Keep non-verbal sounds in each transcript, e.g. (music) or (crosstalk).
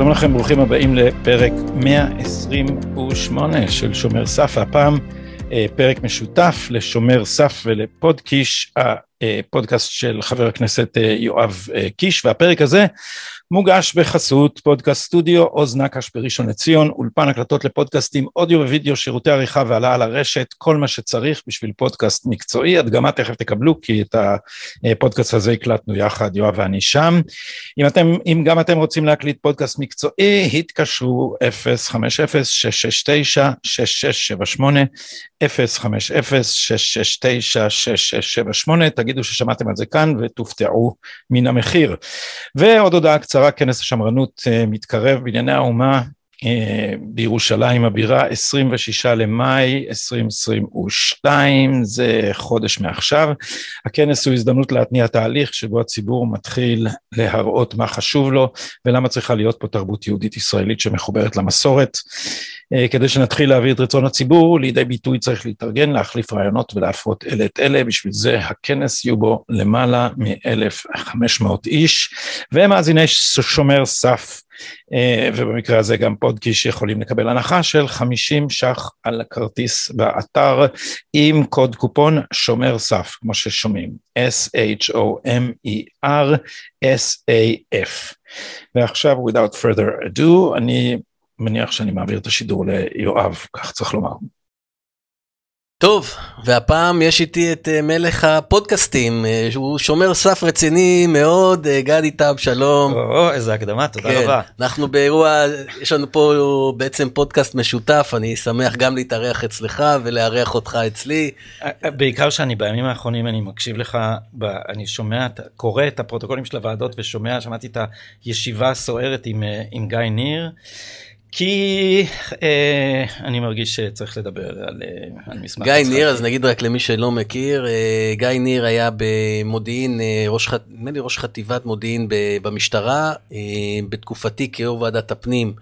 שלום לכם, ברוכים הבאים לפרק 128 של שומר סף, הפעם אה, פרק משותף לשומר סף ולפודקיש, הפודקאסט של חבר הכנסת אה, יואב אה, קיש, והפרק הזה מוגש בחסות פודקאסט סטודיו, עוז נקש בראשון לציון, אולפן הקלטות לפודקאסטים, אודיו ווידאו, שירותי עריכה והעלאה לרשת, כל מה שצריך בשביל פודקאסט מקצועי, הדגמה תכף תקבלו, כי את הפודקאסט הזה הקלטנו יחד, יואב ואני שם. אם, אתם, אם גם אתם רוצים להקליט פודקאסט מקצועי, התקשרו 050-669-6678, 050-669-6678, תגידו ששמעתם על זה כאן ותופתעו מן המחיר. ועוד הודעה קצרה, כנס השמרנות אה, מתקרב בענייני האומה בירושלים הבירה, 26 למאי 2022, זה חודש מעכשיו. הכנס הוא הזדמנות להתניע תהליך שבו הציבור מתחיל להראות מה חשוב לו ולמה צריכה להיות פה תרבות יהודית ישראלית שמחוברת למסורת. אה, כדי שנתחיל להביא את רצון הציבור לידי ביטוי צריך להתארגן, להחליף רעיונות ולהפרות אלה את אלה, בשביל זה הכנס יהיו בו למעלה מ-1,500 איש, ומאזיני שומר סף, אה, ובמקרה הזה גם פודקיש יכולים לקבל הנחה של 50 ש"ח על הכרטיס באתר עם קוד קופון שומר סף, כמו ששומעים, S-H-O-M-E-R S-A-F. ועכשיו, without further ado, אני מניח שאני מעביר את השידור ליואב, כך צריך לומר. טוב, והפעם יש איתי את uh, מלך הפודקאסטים, uh, שהוא שומר סף רציני מאוד, uh, גדי טאב, שלום. או, איזה הקדמה, תודה כן, רבה. אנחנו באירוע, יש לנו פה בעצם פודקאסט משותף, אני שמח גם להתארח אצלך ולארח אותך אצלי. בעיקר שאני בימים האחרונים אני מקשיב לך, אני שומע, קורא את הפרוטוקולים של הוועדות ושומע, שמעתי את הישיבה הסוערת עם, עם גיא ניר. כי אה, אני מרגיש שצריך לדבר על, אה, על מסמך. גיא ניר, אז נגיד רק למי שלא מכיר, אה, גיא ניר היה במודיעין, אה, ראש, נדמה לי ראש חטיבת מודיעין במשטרה, אה, בתקופתי כיו"ר ועדת הפנים,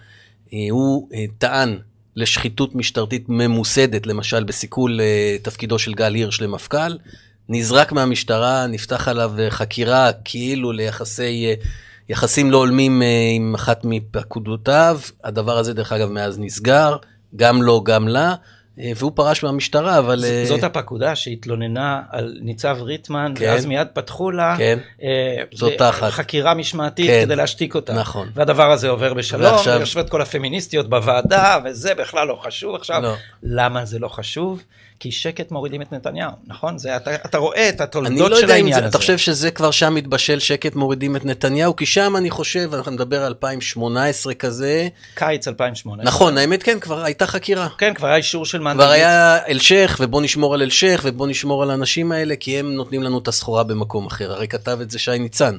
אה, הוא אה, טען לשחיתות משטרתית ממוסדת, למשל בסיכול אה, תפקידו של גל הירש למפכ"ל, נזרק מהמשטרה, נפתח עליו חקירה כאילו ליחסי... אה, יחסים לא הולמים אה, עם אחת מפקודותיו, הדבר הזה דרך אגב מאז נסגר, גם לו גם לה. אה, והוא פרש מהמשטרה, אבל... אה, זאת הפקודה שהתלוננה על ניצב ריטמן, כן, ואז מיד פתחו לה כן, זאת תחת. חקירה משמעתית כן, כדי להשתיק אותה. נכון. והדבר הזה עובר בשלום, ועכשיו... ויושבות כל הפמיניסטיות בוועדה, וזה בכלל לא חשוב עכשיו. לא. למה זה לא חשוב? כי שקט מורידים את נתניהו, נכון? זה, אתה, אתה רואה את התולדות לא של העניין זה, הזה. אתה חושב שזה כבר שם מתבשל שקט מורידים את נתניהו? כי שם אני חושב, אנחנו נדבר על 2018 כזה. קיץ 2018. נכון, האמת כן, כבר הייתה חקירה. כן, כבר היה אישור של מנדלבליט. כבר היה אלשך, ובוא נשמור על אלשך, ובוא נשמור על האנשים האלה, כי הם נותנים לנו את הסחורה במקום אחר. הרי כתב את זה שי ניצן.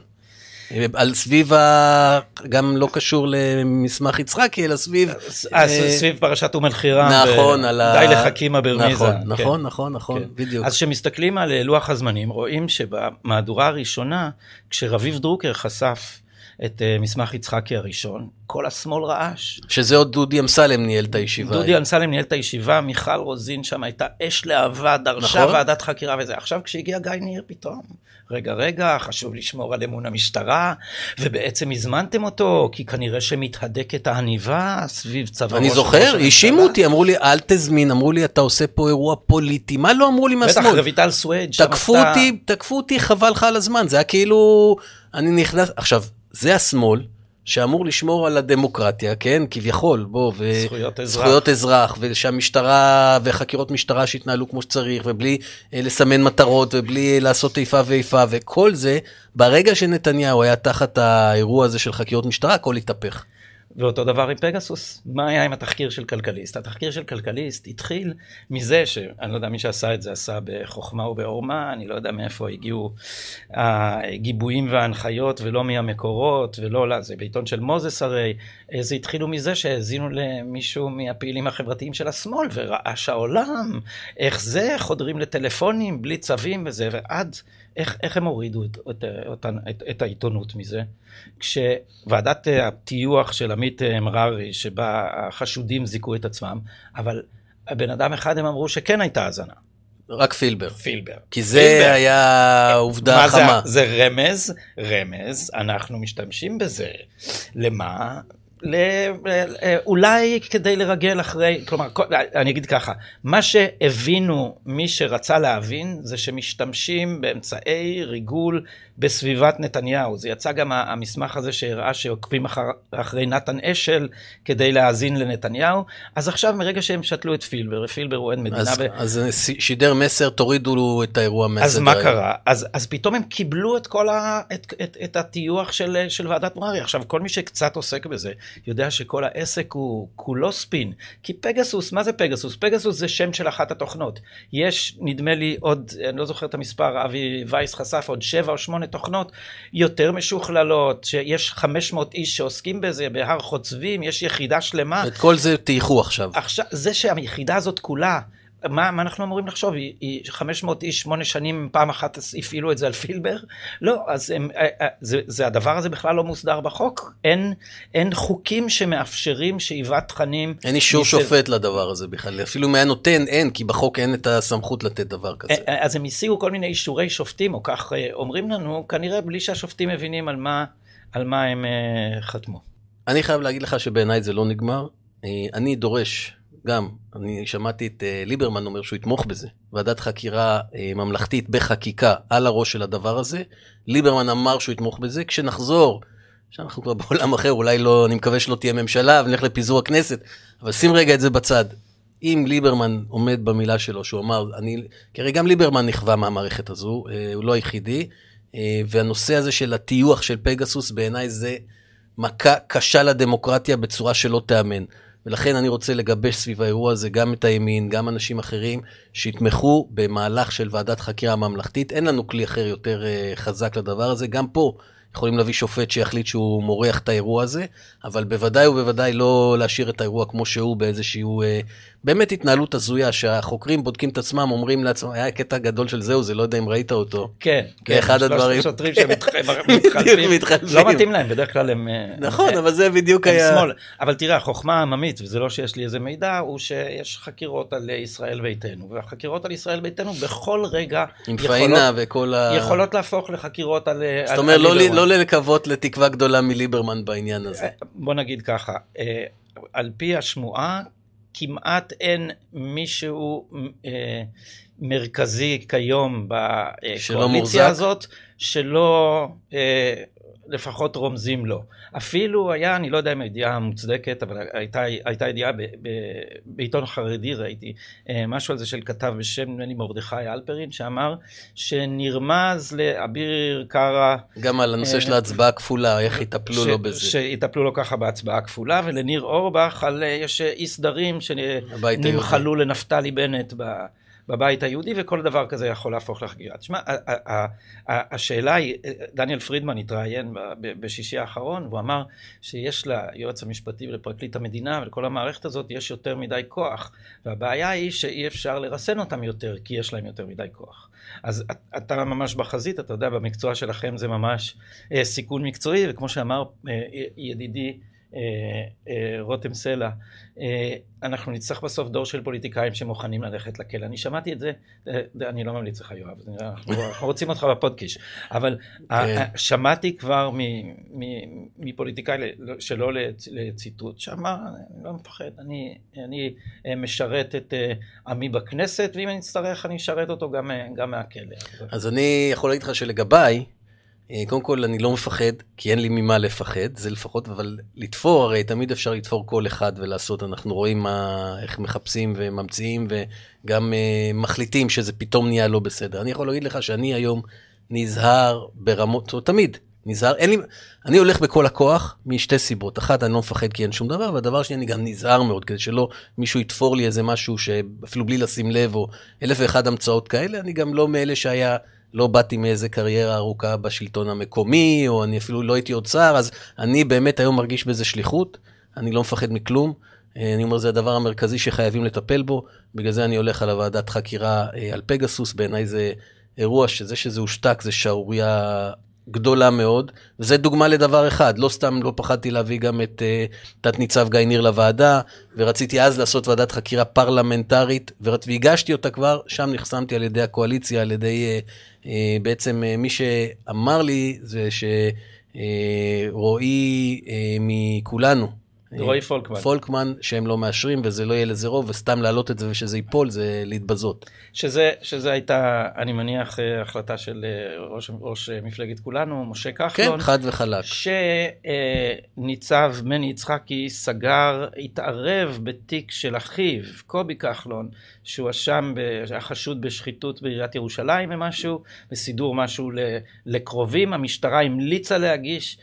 על סביב ה... גם לא קשור למסמך יצחקי, אלא סביב... אה, סביב פרשת אום אל-חיראם. נכון, על ה... די לחכימה ברמיזה. נכון, כן. נכון, נכון, נכון, כן. בדיוק. אז כשמסתכלים על לוח הזמנים, רואים שבמהדורה הראשונה, כשרביב דרוקר חשף את uh, מסמך יצחקי הראשון, כל השמאל רעש. שזה עוד דודי אמסלם ניהל את הישיבה. דודי אמסלם ניהל את הישיבה, מיכל רוזין שם הייתה אש להבה, דרשה נכון? ועדת חקירה וזה. עכשיו כשהגיע גיא ניר פתאום, רגע, רגע, חשוב לשמור על אמון המשטרה, ובעצם הזמנתם אותו, כי כנראה שמתהדקת העניבה סביב צווארו אני זוכר, האשימו אותי, אמרו לי, אל תזמין, אמרו לי, אתה עושה פה אירוע פוליטי, מה לא אמרו לי מהשמאל? בטח, רויטל סואד, תקפו אותי, תקפו אותי, חבל לך על הזמן, זה היה כאילו, אני נכנס, עכשיו, זה השמאל. שאמור לשמור על הדמוקרטיה, כן? כביכול, בוא, ו... זכויות אזרח. זכויות אזרח, ושהמשטרה, וחקירות משטרה שיתנהלו כמו שצריך, ובלי אה, לסמן מטרות, ובלי אה, לעשות איפה ואיפה, וכל זה, ברגע שנתניהו היה תחת האירוע הזה של חקירות משטרה, הכל התהפך. ואותו דבר עם פגסוס, מה היה עם התחקיר של כלכליסט? התחקיר של כלכליסט התחיל מזה שאני לא יודע מי שעשה את זה עשה בחוכמה ובעורמה, אני לא יודע מאיפה הגיעו הגיבויים וההנחיות ולא מהמקורות ולא, לא, זה בעיתון של מוזס הרי, זה התחילו מזה שהאזינו למישהו מהפעילים החברתיים של השמאל ורעש העולם, איך זה, חודרים לטלפונים בלי צווים וזה, ועד איך, איך הם הורידו את, את, את, את, את העיתונות מזה? כשוועדת הטיוח של עמית מררי, שבה החשודים זיכו את עצמם, אבל הבן אדם אחד הם אמרו שכן הייתה האזנה. רק פילבר. פילבר. כי זה פילבר. היה עובדה חמה. זה, זה רמז, רמז, אנחנו משתמשים בזה. למה? אולי כדי לרגל אחרי, כלומר, אני אגיד ככה, מה שהבינו מי שרצה להבין זה שמשתמשים באמצעי ריגול בסביבת נתניהו. זה יצא גם המסמך הזה שהראה שעוקבים אחר, אחרי נתן אשל כדי להאזין לנתניהו. אז עכשיו מרגע שהם שתלו את פילבר, פילבר הוא אין מדינה... אז, ב... אז שידר מסר, תורידו את האירוע מהסדר. אז מה קרה? אז, אז פתאום הם קיבלו את כל ה... את, את, את הטיוח של, של ועדת מררי. עכשיו, כל מי שקצת עוסק בזה, יודע שכל העסק הוא כולו ספין. כי פגסוס, מה זה פגסוס? פגסוס זה שם של אחת התוכנות. יש, נדמה לי, עוד, אני לא זוכר את המספר, אבי וייס חשף, עוד שבע או שמונה תוכנות יותר משוכללות, שיש 500 איש שעוסקים בזה, בהר חוצבים, יש יחידה שלמה. את כל זה טייחו עכשיו. עכשיו, זה שהיחידה הזאת כולה... מה, מה אנחנו אמורים לחשוב? היא, היא 500 איש, שמונה שנים, פעם אחת הפעילו את זה על פילבר? לא, אז הם, אה, אה, זה, זה הדבר הזה בכלל לא מוסדר בחוק. אין, אין חוקים שמאפשרים שאיבת תכנים. אין אישור מסב... שופט לדבר הזה בכלל. אפילו אם היה נותן, אין, כי בחוק אין את הסמכות לתת דבר כזה. אה, אז הם השיגו כל מיני אישורי שופטים, או כך אומרים לנו, כנראה בלי שהשופטים מבינים על מה, על מה הם חתמו. אני חייב להגיד לך שבעיניי זה לא נגמר. אני דורש גם, אני שמעתי את uh, ליברמן אומר שהוא יתמוך בזה. ועדת חקירה uh, ממלכתית בחקיקה על הראש של הדבר הזה. ליברמן אמר שהוא יתמוך בזה. כשנחזור, שאנחנו כבר בעולם אחר, אולי לא, אני מקווה שלא תהיה ממשלה ונלך לפיזור הכנסת, אבל שים רגע את זה בצד. אם ליברמן עומד במילה שלו, שהוא אמר, אני, כי הרי גם ליברמן נכווה מהמערכת הזו, uh, הוא לא היחידי, uh, והנושא הזה של הטיוח של פגסוס בעיניי זה מכה קשה לדמוקרטיה בצורה שלא תיאמן. ולכן אני רוצה לגבש סביב האירוע הזה גם את הימין, גם אנשים אחרים, שיתמכו במהלך של ועדת חקירה ממלכתית. אין לנו כלי אחר יותר uh, חזק לדבר הזה. גם פה יכולים להביא שופט שיחליט שהוא מורח את האירוע הזה, אבל בוודאי ובוודאי לא להשאיר את האירוע כמו שהוא באיזשהו... באמת התנהלות הזויה, שהחוקרים בודקים את עצמם, אומרים לעצמם, היה קטע גדול של זהו, זה לא יודע אם ראית אותו. כן, כן, אחד הדברים. שוטרים שמתחלפים, (laughs) לא מתאים להם, בדרך כלל הם... אה, נכון, אבל זה בדיוק היה... אבל תראה, החוכמה העממית, וזה לא שיש לי איזה מידע, הוא שיש חקירות על ישראל ביתנו, והחקירות על ישראל ביתנו בכל רגע עם פאינה וכל ה... יכולות להפוך לחקירות על... זאת אומרת, לא, לא לקוות לתקווה גדולה מליברמן בעניין הזה. אה, בוא נגיד ככה, אה, על פי השמועה, כמעט אין מישהו אה, מרכזי כיום בקואליציה הזאת שלא אה, לפחות רומזים לו. אפילו היה, אני לא יודע אם הידיעה מוצדקת, אבל הייתה, הייתה ידיעה בעיתון חרדי, ראיתי אה, משהו על זה של כתב בשם, נדמה לי מרדכי אלפרין, שאמר שנרמז לאביר קארה... גם על הנושא אה, של ההצבעה הכפולה, איך יטפלו לו בזה. שיטפלו לו ככה בהצבעה הכפולה, ולניר אורבך על, אה, יש אי סדרים שנמחלו לנפתלי בנט ב... בבית היהודי, וכל דבר כזה יכול להפוך לחגיגה. תשמע, השאלה היא, דניאל פרידמן התראיין בשישי האחרון, והוא אמר שיש ליועץ המשפטי ולפרקליט המדינה ולכל המערכת הזאת יש יותר מדי כוח, והבעיה היא שאי אפשר לרסן אותם יותר, כי יש להם יותר מדי כוח. אז אתה ממש בחזית, אתה יודע, במקצוע שלכם זה ממש אה, סיכון מקצועי, וכמו שאמר אה, ידידי, רותם סלע, אה, אנחנו נצטרך בסוף דור של פוליטיקאים שמוכנים ללכת לכלא. אני שמעתי את זה, אני לא ממליץ לך יואב, אנחנו רוצים אותך בפודקיש, אבל כן. שמעתי כבר מפוליטיקאי שלא לציטוט, שאמר, אני לא מפחד, אני משרת את עמי בכנסת, ואם אני אצטרך אני אשרת אותו גם מהכלא. אז אני יכול להגיד לך שלגביי, אה, קודם כל, אני לא מפחד, כי אין לי ממה לפחד, זה לפחות, אבל לתפור, הרי תמיד אפשר לתפור כל אחד ולעשות, אנחנו רואים מה, איך מחפשים וממציאים וגם uh, מחליטים שזה פתאום נהיה לא בסדר. אני יכול להגיד לך שאני היום נזהר ברמות, או תמיד, נזהר, אין לי, אני הולך בכל הכוח משתי סיבות. אחת, אני לא מפחד כי אין שום דבר, והדבר שני, אני גם נזהר מאוד, כדי שלא מישהו יתפור לי איזה משהו שאפילו בלי לשים לב, או אלף ואחד המצאות כאלה, אני גם לא מאלה שהיה... לא באתי מאיזה קריירה ארוכה בשלטון המקומי, או אני אפילו לא הייתי אוצר, אז אני באמת היום מרגיש בזה שליחות, אני לא מפחד מכלום. אה, אני אומר, זה הדבר המרכזי שחייבים לטפל בו, בגלל זה אני הולך על הוועדת חקירה אה, על פגסוס, בעיניי זה אירוע שזה שזה הושתק, זה שערורייה גדולה מאוד, וזה דוגמה לדבר אחד, לא סתם לא פחדתי להביא גם את uh, תת-ניצב גיא ניר לוועדה, ורציתי אז לעשות ועדת חקירה פרלמנטרית, והגשתי אותה כבר, שם נחסמתי על ידי הקואליציה, על ידי uh, uh, בעצם uh, מי שאמר לי זה שרועי uh, מכולנו, רועי פולקמן. פולקמן, שהם לא מאשרים וזה לא יהיה לזה רוב, וסתם להעלות את זה ושזה ייפול זה להתבזות. שזה, שזה הייתה, אני מניח, אה, החלטה של אה, ראש, ראש אה, מפלגת כולנו, משה כחלון. כן, חד וחלק. שניצב מני יצחקי סגר, התערב בתיק של אחיו, קובי כחלון, שהואשם, היה חשוד בשחיתות בעיריית ירושלים ומשהו, וסידור משהו לקרובים. המשטרה המליצה להגיש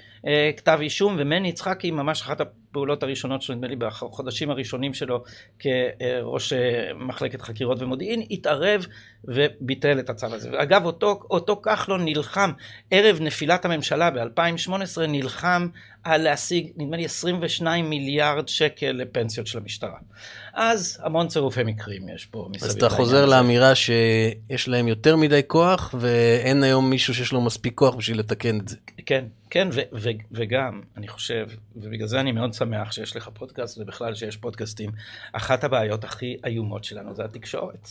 כתב אישום, ומני יצחקי, ממש אחת הפעולות הראשונות שלו, נדמה לי בחודשים הראשונים שלו כראש מחלקת חקירות ומודיעין, התערב וביטל את הצו הזה. אגב, אותו, אותו כחלון נלחם, ערב נפילת הממשלה ב-2018, נלחם על להשיג, נדמה לי, 22 מיליארד שקל לפנסיות של המשטרה. אז המון צירופי מקרים יש פה מסביב. אז אתה חוזר הזה. לאמירה שיש להם יותר מדי כוח, ואין היום מישהו שיש לו מספיק כוח בשביל לתקן את זה. כן, כן, ו- ו- וגם, אני חושב, ובגלל זה אני מאוד שמח שיש לך פודקאסט, ובכלל שיש פודקאסטים, אחת הבעיות הכי איומות שלנו זה התקשורת.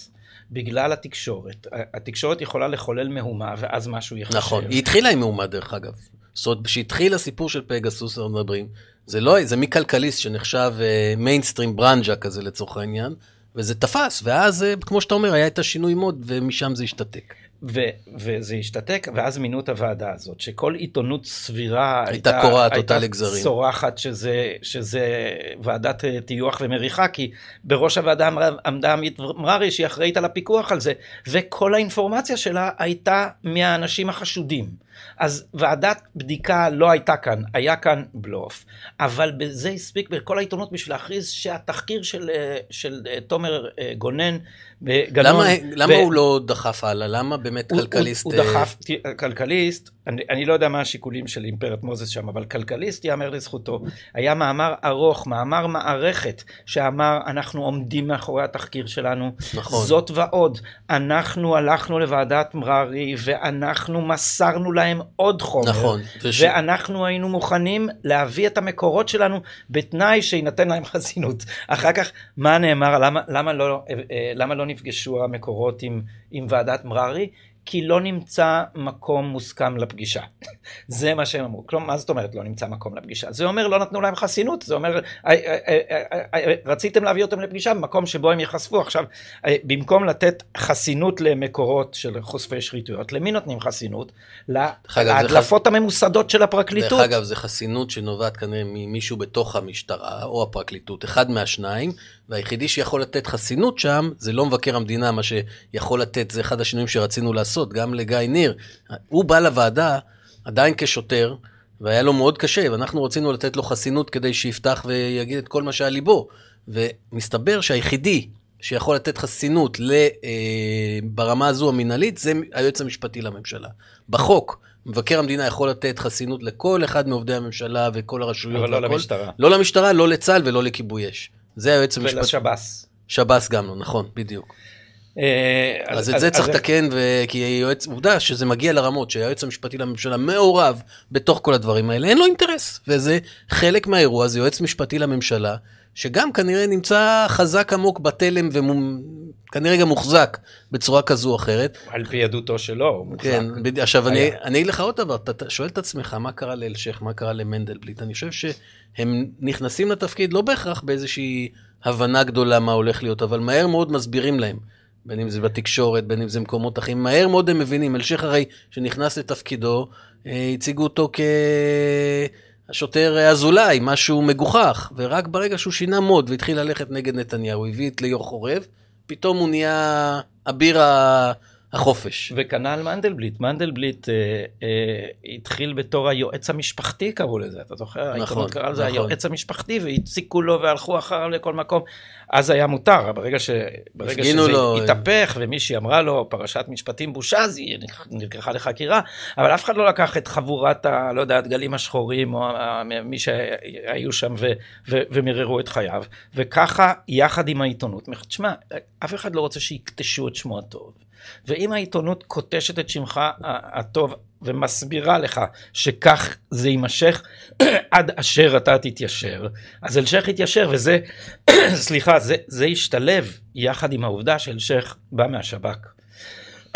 בגלל התקשורת. התקשורת יכולה לחולל מהומה, ואז משהו יחשב. נכון, היא התחילה עם מהומה דרך אגב. זאת אומרת, כשהתחיל הסיפור של פגסוס, אנחנו מדברים, זה לא, זה מכלכליסט שנחשב מיינסטרים ברנג'ה כזה לצורך העניין, וזה תפס, ואז, uh, כמו שאתה אומר, היה את השינוי מוד, ומשם זה השתתק. ו- וזה השתתק, ואז מינו את הוועדה הזאת, שכל עיתונות סבירה הייתה קורעת אותה לגזרים. הייתה צורחת שזה, שזה ועדת אה, טיוח ומריחה, כי בראש הוועדה עמדה עמית מררי, שהיא אחראית על הפיקוח על זה, וכל האינפורמציה שלה הייתה מהאנשים החשודים. אז ועדת בדיקה לא הייתה כאן, היה כאן בלוף. אבל בזה הספיק בכל העיתונות בשביל להכריז שהתחקיר של, אה, של אה, תומר גונן גנון... למה, למה ו... הוא לא דחף הלאה? למה באמת הוא, כלכליסט... הוא, הוא דחף, כלכליסט, אני, אני לא יודע מה השיקולים של אימפרט מוזס שם, אבל כלכליסט ייאמר לזכותו. היה מאמר ארוך, מאמר מערכת, שאמר, אנחנו עומדים מאחורי התחקיר שלנו. נכון. זאת ועוד, אנחנו הלכנו לוועדת מררי, ואנחנו מסרנו להם עוד חומר. נכון. וש... ואנחנו היינו מוכנים להביא את המקורות שלנו, בתנאי שיינתן להם (laughs) חסינות. אחר כך, מה נאמר, למה, למה, לא, אה, אה, למה לא נפגשו המקורות עם, עם ועדת מררי? כי לא נמצא מקום מוסכם לפגישה. (laughs) זה מה שהם אמרו. כלומר, מה זאת אומרת לא נמצא מקום לפגישה? זה אומר לא נתנו להם חסינות, זה אומר רציתם להביא אותם לפגישה במקום שבו הם ייחשפו. עכשיו, במקום לתת חסינות למקורות של חושפי שחיתויות, למי נותנים חסינות? להדלפות הממוסדות של הפרקליטות. דרך אגב, זו חסינות שנובעת כנראה ממישהו בתוך המשטרה או הפרקליטות, אחד מהשניים. והיחידי שיכול לתת חסינות שם, זה לא מבקר המדינה, מה שיכול לתת, זה אחד השינויים שרצינו לעשות, גם לגיא ניר. הוא בא לוועדה עדיין כשוטר, והיה לו מאוד קשה, ואנחנו רצינו לתת לו חסינות כדי שיפתח ויגיד את כל מה שהיה ליבו. ומסתבר שהיחידי שיכול לתת חסינות אה, ברמה הזו המינהלית, זה היועץ המשפטי לממשלה. בחוק, מבקר המדינה יכול לתת חסינות לכל אחד מעובדי הממשלה וכל הרשויות. אבל לא והכל. למשטרה. לא למשטרה, לא לצה"ל ולא לכיבוי אש. זה היועץ המשפטי. ולשב"ס. שב"ס גם לא, נכון, בדיוק. אה, אז את זה צריך לתקן, כי היועץ, עובדה שזה מגיע לרמות שהיועץ המשפטי לממשלה מעורב בתוך כל הדברים האלה, אין לו אינטרס, וזה חלק מהאירוע, זה יועץ משפטי לממשלה, שגם כנראה נמצא חזק עמוק בתלם וכנראה גם מוחזק בצורה כזו או אחרת. על פי עדותו שלו, הוא מוחזק. כן, עכשיו אני אגיד לך עוד דבר, אתה שואל את עצמך מה קרה לאלשיך, מה קרה למנדלבליט, אני חושב שהם נכנסים לתפקיד לא בהכרח באיזושהי הבנה גדולה מה הולך להיות, אבל מהר מאוד מסבירים להם. בין אם זה בתקשורת, בין אם זה מקומות אחרים, מהר מאוד הם מבינים, אלשיך הרי שנכנס לתפקידו, אה, הציגו אותו כ... השוטר אזולאי, משהו מגוחך, ורק ברגע שהוא שינה מוד והתחיל ללכת נגד נתניהו, הביא את ליאור חורב, פתאום הוא נהיה אביר החופש. וכנ"ל מנדלבליט, מנדלבליט אה, אה, התחיל בתור היועץ המשפחתי קראו לזה, אתה זוכר? נכון, העיתונות קרא לזה נכון. היועץ המשפחתי והציקו לו והלכו אחריו לכל מקום. אז היה מותר, ברגע, ש... ברגע שזה לו... התהפך ומישהי אמרה לו פרשת משפטים בושה, אז היא נלקחה לחקירה, אבל אף אחד לא לקח את חבורת, ה... לא יודע, הדגלים השחורים או מי שהיו שם ו... ו... ומררו את חייו, וככה יחד עם העיתונות. תשמע, אף אחד לא רוצה שיקטשו את שמו הטוב. ואם העיתונות קוטשת את שמך הטוב ומסבירה לך שכך זה יימשך (clears throat) עד אשר אתה תתיישר, אז אלשיך יתיישר, וזה, (clears throat) סליחה, זה, זה ישתלב יחד עם העובדה שאלשיך בא מהשב"כ.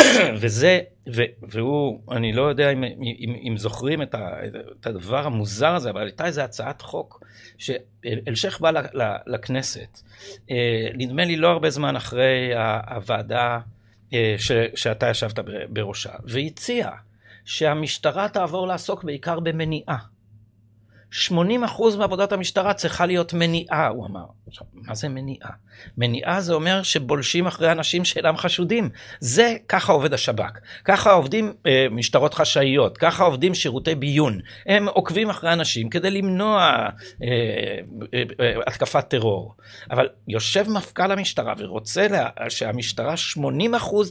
(clears throat) וזה, ו, והוא, אני לא יודע אם, אם, אם זוכרים את, ה, את הדבר המוזר הזה, אבל הייתה איזו הצעת חוק שאלשיך בא לכנסת, אה, נדמה לי לא הרבה זמן אחרי הוועדה ש, שאתה ישבת בראשה, והציע שהמשטרה תעבור לעסוק בעיקר במניעה. 80% מעבודת המשטרה צריכה להיות מניעה, הוא אמר. עכשיו, מה זה מניעה? מניעה זה אומר שבולשים אחרי אנשים שאינם חשודים. זה, ככה עובד השב"כ. ככה עובדים אה, משטרות חשאיות, ככה עובדים שירותי ביון. הם עוקבים אחרי אנשים כדי למנוע אה, אה, אה, התקפת טרור. אבל יושב מפכ"ל המשטרה ורוצה לה, שהמשטרה 80%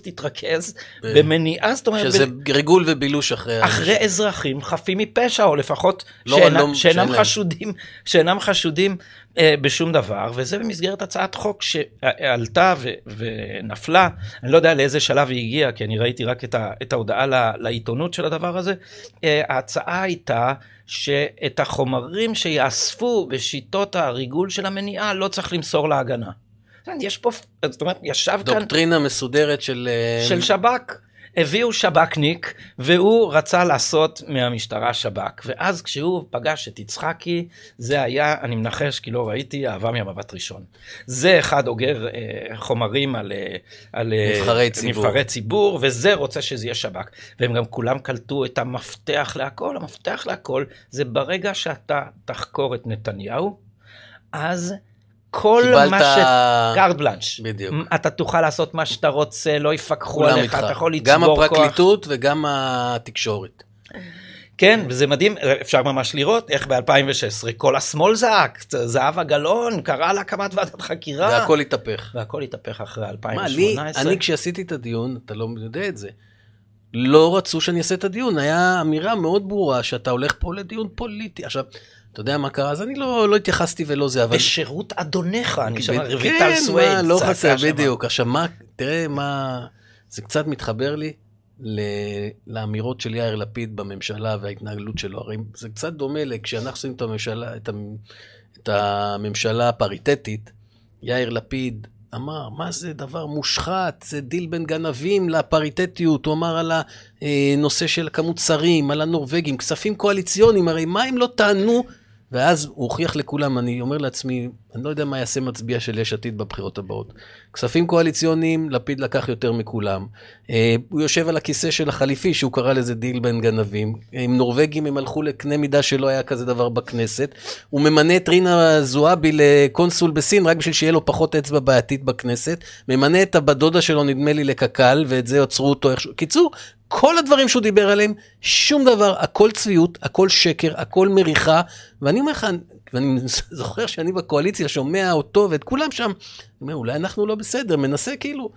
תתרכז ב... במניעה, זאת אומרת... שזה ב... ריגול ובילוש אחרי... אחרי אזרחים חפים מפשע, או לפחות לא, שאינם, לא, שאינם חשודים, שאינם חשודים אה, בשום דבר, וזה במסגרת הצעת חוק שעלתה ו, ונפלה, אני לא יודע לאיזה שלב היא הגיעה, כי אני ראיתי רק את, ה, את ההודעה לה, לעיתונות של הדבר הזה. אה, ההצעה הייתה שאת החומרים שיאספו בשיטות הריגול של המניעה לא צריך למסור להגנה. יש פה, זאת אומרת, ישב דוקטרינה כאן... דוקטרינה מסודרת של... אה, של שב"כ. הביאו שב"כניק, והוא רצה לעשות מהמשטרה שב"כ. ואז כשהוא פגש את יצחקי, זה היה, אני מנחש כי לא ראיתי, אהבה מהמבט ראשון. זה אחד אוגר אה, חומרים על, אה, על אה, נבחרי, ציבור. נבחרי ציבור, וזה רוצה שזה יהיה שב"כ. והם גם כולם קלטו את המפתח להכל. המפתח להכל זה ברגע שאתה תחקור את נתניהו, אז כל קיבלת... מה ש... קארט בלאנש. בדיוק. אתה תוכל לעשות מה שאתה רוצה, לא יפקחו עליך, אתה יכול לצבור כוח. גם הפרקליטות כוח. וגם התקשורת. כן, וזה מדהים, אפשר ממש לראות איך ב-2016 כל השמאל זעק, זהבה גלאון קרא להקמת ועדת חקירה. והכל התהפך. והכל התהפך אחרי 2018. מה, אני, אני כשעשיתי את הדיון, אתה לא יודע את זה, לא רצו שאני אעשה את הדיון, היה אמירה מאוד ברורה שאתה הולך פה לדיון פוליטי. עכשיו, אתה יודע מה קרה? אז אני לא, לא התייחסתי ולא זה, אבל... בשירות אדונך, אני שמע, רויטל סווייד. כן, מה, לא חסר, בדיוק. עכשיו, מה, תראה מה... זה קצת מתחבר לי ל... לאמירות של יאיר לפיד בממשלה וההתנהלות שלו. הרי זה קצת דומה לכשאנחנו עושים את הממשלה, את, המ... את הממשלה הפריטטית, יאיר לפיד אמר, מה זה דבר מושחת, זה דיל בין גנבים לפריטטיות, הוא אמר על הנושא של כמות שרים, על הנורבגים, כספים קואליציוניים, הרי מה הם לא טענו ואז הוא הוכיח לכולם, אני אומר לעצמי, אני לא יודע מה יעשה מצביע של יש עתיד בבחירות הבאות. כספים קואליציוניים, לפיד לקח יותר מכולם. אה, הוא יושב על הכיסא של החליפי, שהוא קרא לזה דיל בין גנבים. עם נורבגים הם הלכו לקנה מידה שלא היה כזה דבר בכנסת. הוא ממנה את רינה זועבי לקונסול בסין, רק בשביל שיהיה לו פחות אצבע בעייתית בכנסת. ממנה את הבת דודה שלו, נדמה לי, לקק"ל, ואת זה עצרו אותו איכשהו. קיצור, כל הדברים שהוא דיבר עליהם, שום דבר, הכל צביעות, הכל שקר, הכל מריחה. ואני אומר לך, ואני (laughs) זוכר שאני בקואליציה שומע אותו ואת כולם שם, אני אומר, אולי אנחנו לא בסדר, מנסה כאילו,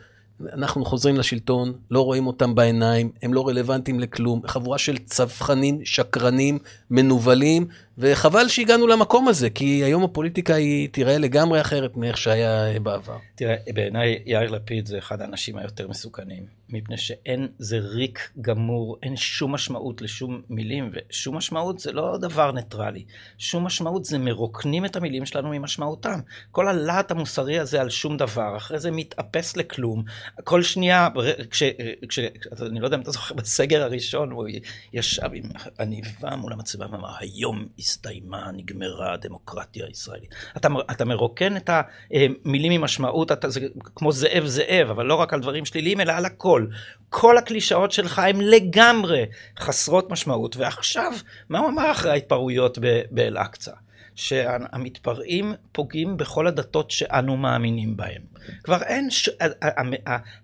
אנחנו חוזרים לשלטון, לא רואים אותם בעיניים, הם לא רלוונטיים לכלום, חבורה של צווחנים, שקרנים, מנוולים, וחבל שהגענו למקום הזה, כי היום הפוליטיקה היא תיראה לגמרי אחרת מאיך שהיה בעבר. תראה, בעיניי יאיר לפיד זה אחד האנשים היותר מסוכנים, מפני שאין, זה ריק גמור, אין שום משמעות לשום מילים, ושום משמעות זה לא דבר ניטרלי. שום משמעות זה מרוקנים את המילים שלנו ממשמעותם. כל הלהט המוסרי הזה על שום דבר, אחרי זה מתאפס לכלום. כל שנייה, כש, כש, אני לא יודע אם אתה זוכר, בסגר הראשון, הוא ישב עם עניבה מול המצבה ואמר, היום הסתיימה, נגמרה הדמוקרטיה הישראלית. אתה, אתה מרוקן את המילים ממשמעות, אתה, זה כמו זאב זאב, אבל לא רק על דברים שליליים, אלא על הכל. כל הקלישאות שלך הן לגמרי חסרות משמעות. ועכשיו, מה הוא אמר אחרי ההתפרעויות באל-אקצא? שהמתפרעים פוגעים בכל הדתות שאנו מאמינים בהן. כבר אין, ש...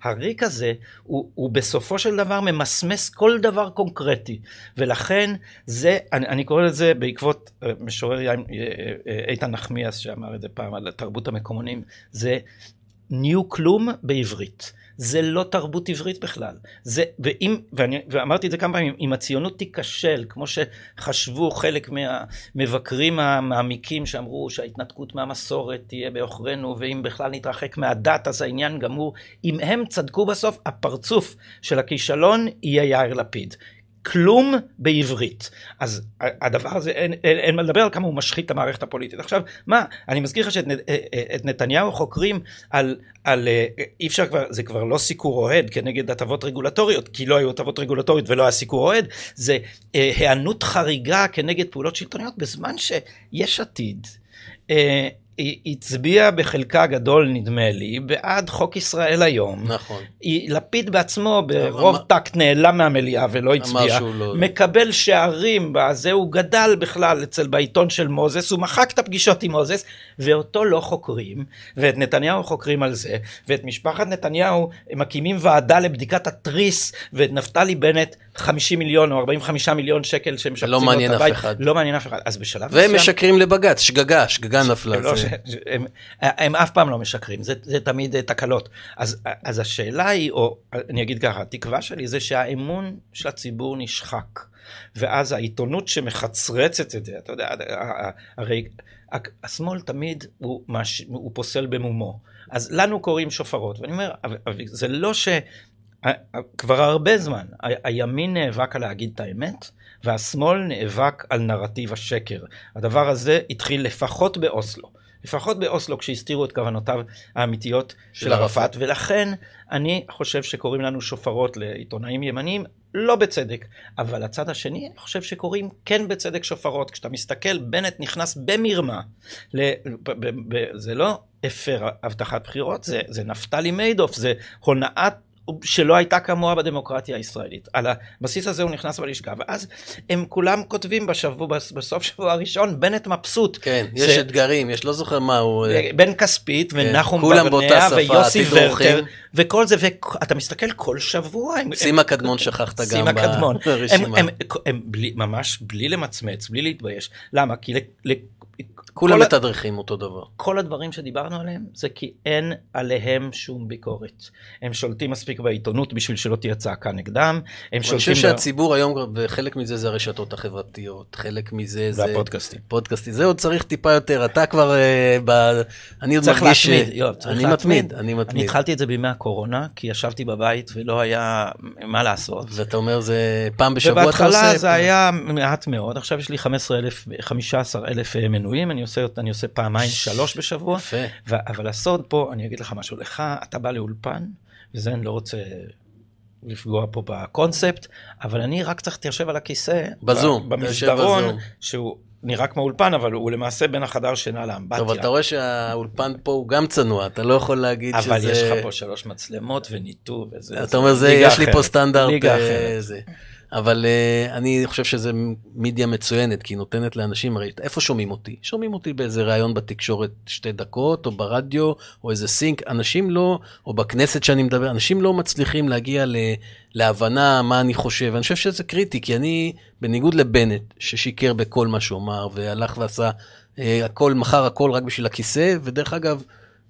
הריק הזה הוא, הוא בסופו של דבר ממסמס כל דבר קונקרטי, ולכן זה, אני, אני קורא לזה בעקבות אה, משורר אה, אה, איתן נחמיאס שאמר את זה פעם על תרבות המקומונים, זה ניו כלום בעברית. זה לא תרבות עברית בכלל. זה, ואם, ואני, ואמרתי את זה כמה פעמים, אם הציונות תיכשל, כמו שחשבו חלק מהמבקרים המעמיקים שאמרו שההתנתקות מהמסורת תהיה בעוכרינו, ואם בכלל נתרחק מהדת אז העניין גמור, אם הם צדקו בסוף, הפרצוף של הכישלון יהיה יאיר לפיד. כלום בעברית. אז הדבר הזה, אין, אין, אין מה לדבר על כמה הוא משחית את המערכת הפוליטית. עכשיו, מה, אני מזכיר לך שאת את נתניהו חוקרים על, על, אי אפשר כבר, זה כבר לא סיקור אוהד כנגד הטבות רגולטוריות, כי לא היו הטבות רגולטוריות ולא היה סיקור אוהד, זה היענות חריגה כנגד פעולות שלטוניות בזמן שיש עתיד. הצביע בחלקה גדול נדמה לי בעד חוק ישראל היום. נכון. לפיד בעצמו ברוב אמר... טקט נעלם מהמליאה ולא הצביע. לא... מקבל שערים, בזה הוא גדל בכלל אצל בעיתון של מוזס, הוא מחק את הפגישות עם מוזס ואותו לא חוקרים ואת נתניהו חוקרים על זה ואת משפחת נתניהו הם מקימים ועדה לבדיקת התריס ואת נפתלי בנט 50 מיליון או 45 מיליון שקל שהם משפצים לא מעניין אף אחד. לא מעניין אף אחד. אז בשלב והם מסוים... משקרים לבג"ץ, שגגה, שגגה נפלה. לא, זה... הם, הם אף פעם לא משקרים, זה, זה תמיד אה, תקלות. אז, אז השאלה היא, או אני אגיד ככה, התקווה שלי זה שהאמון של הציבור נשחק. ואז העיתונות שמחצרצת את זה, אתה יודע, הרי השמאל תמיד הוא, מש, הוא פוסל במומו. אז לנו קוראים שופרות, ואני אומר, זה לא ש... כבר הרבה זמן הימין נאבק על להגיד את האמת, והשמאל נאבק על נרטיב השקר. הדבר הזה התחיל לפחות באוסלו. לפחות באוסלו כשהסתירו את כוונותיו האמיתיות של, ערפאת, ולכן אני חושב שקוראים לנו שופרות לעיתונאים ימניים, לא בצדק, אבל הצד השני, אני חושב שקוראים כן בצדק שופרות. כשאתה מסתכל, בנט נכנס במרמה, ל... ב... ב... ב... זה לא הפר הבטחת בחירות, זה, זה נפתלי מיידוף, זה הונאת שלא הייתה כמוה בדמוקרטיה הישראלית. על הבסיס הזה הוא נכנס בלשכה, ואז הם כולם כותבים בשבוע, בסוף שבוע הראשון, בנט מבסוט. כן, זה, יש אתגרים, יש לא זוכר מה הוא... אה, בן כספית כן, ונחום ברנע ויוסי ורטר, וכל זה, ואתה מסתכל כל שבוע. סימה קדמון שכחת גם ברשימה. הם, הם, הם בלי, ממש בלי למצמץ, בלי להתבייש. למה? כי כולם מתדרכים אותו דבר. כל הדברים שדיברנו עליהם זה כי אין עליהם שום ביקורת. הם שולטים מספיק בעיתונות בשביל שלא תהיה צעקה נגדם. אני חושב שהציבור היום, וחלק מזה זה הרשתות החברתיות, חלק מזה זה... והפודקאסטים. פודקאסטים. זה עוד צריך טיפה יותר, אתה כבר... אה, ב... אני עוד מרגיש... צריך להתמיד, יואב, צריך אני מתמיד, אני מתמיד. אני התחלתי את זה בימי הקורונה, כי ישבתי בבית ולא היה מה לעשות. ואתה אומר זה פעם בשבוע אתה עושה... ובהתחלה זה היה מעט מאוד, עכשיו יש לי 15 אלף מנויים, אני עושה, אני עושה פעמיים שלוש בשבוע. יפה. ו- אבל הסוד פה, אני אגיד לך משהו, לך, אתה בא לאולפן, וזה אני לא רוצה לפגוע פה בקונספט, אבל אני רק צריך להתיישב על הכיסא. בזום. במסדרון, שהוא נראה כמו אולפן, אבל הוא למעשה בין החדר שינה לאמבטיה. טוב, אתה רואה שהאולפן פה הוא גם צנוע, אתה לא יכול להגיד אבל שזה... אבל יש לך פה שלוש מצלמות וניתוב וזה. אתה אומר, זה, יש לי פה סטנדרט. ליגה אה, אחרת. זה. אבל uh, אני חושב שזה מידיה מצוינת, כי היא נותנת לאנשים, הרי איפה שומעים אותי? שומעים אותי באיזה ראיון בתקשורת שתי דקות, או ברדיו, או איזה סינק, אנשים לא, או בכנסת שאני מדבר, אנשים לא מצליחים להגיע ל, להבנה מה אני חושב, אני חושב שזה קריטי, כי אני, בניגוד לבנט, ששיקר בכל מה שהוא אמר, והלך ועשה uh, הכל, מכר הכל רק בשביל הכיסא, ודרך אגב,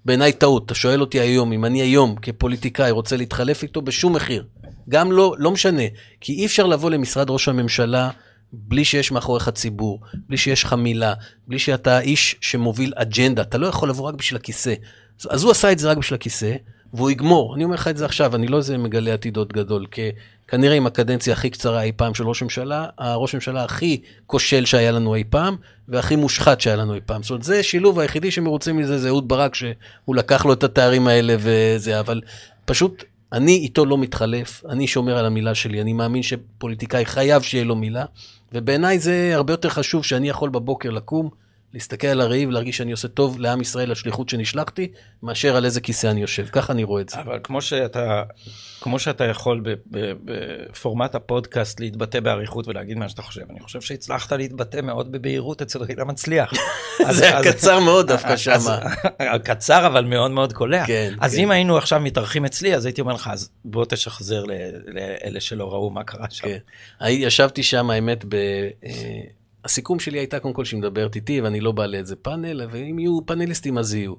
בעיניי טעות, אתה שואל אותי היום, אם אני היום כפוליטיקאי רוצה להתחלף איתו בשום מחיר, גם לא, לא משנה, כי אי אפשר לבוא למשרד ראש הממשלה בלי שיש מאחוריך ציבור, בלי שיש לך מילה, בלי שאתה איש שמוביל אג'נדה, אתה לא יכול לבוא רק בשביל הכיסא. אז הוא עשה את זה רק בשביל הכיסא, והוא יגמור. אני אומר לך את זה עכשיו, אני לא איזה מגלה עתידות גדול, כי כנראה עם הקדנציה הכי קצרה אי פעם של ראש ממשלה, הראש ממשלה הכי כושל שהיה לנו אי פעם, והכי מושחת שהיה לנו אי פעם. זאת אומרת, זה שילוב היחידי שמרוצים מזה, זה אהוד ברק, שהוא לקח לו את התארים האלה וזה, אבל פשוט אני איתו לא מתחלף, אני שומר על המילה שלי, אני מאמין שפוליטיקאי חייב שיהיה לו מילה, ובעיניי זה הרבה יותר חשוב שאני יכול בבוקר לקום, להסתכל על הראי ולהרגיש שאני עושה טוב לעם ישראל, לשליחות שנשלחתי, מאשר על איזה כיסא אני יושב. ככה אני רואה את זה. אבל כמו שאתה, כמו שאתה יכול בפורמט הפודקאסט להתבטא באריכות ולהגיד מה שאתה חושב, אני חושב שהצלחת להתבטא מאוד בבהירות אצל רינה מצליח. (laughs) זה היה קצר מאוד דווקא שם. קצר אבל מאוד מאוד קולע. כן, אז כן. אם היינו עכשיו מתארחים אצלי, אז הייתי אומר לך, אז בוא תשחזר לאלה שלא ראו מה קרה שם. כן. ישבתי שם, האמת, ב... הסיכום שלי הייתה קודם כל שהיא מדברת איתי ואני לא בא לאיזה פאנל, ואם יהיו פאנליסטים אז יהיו.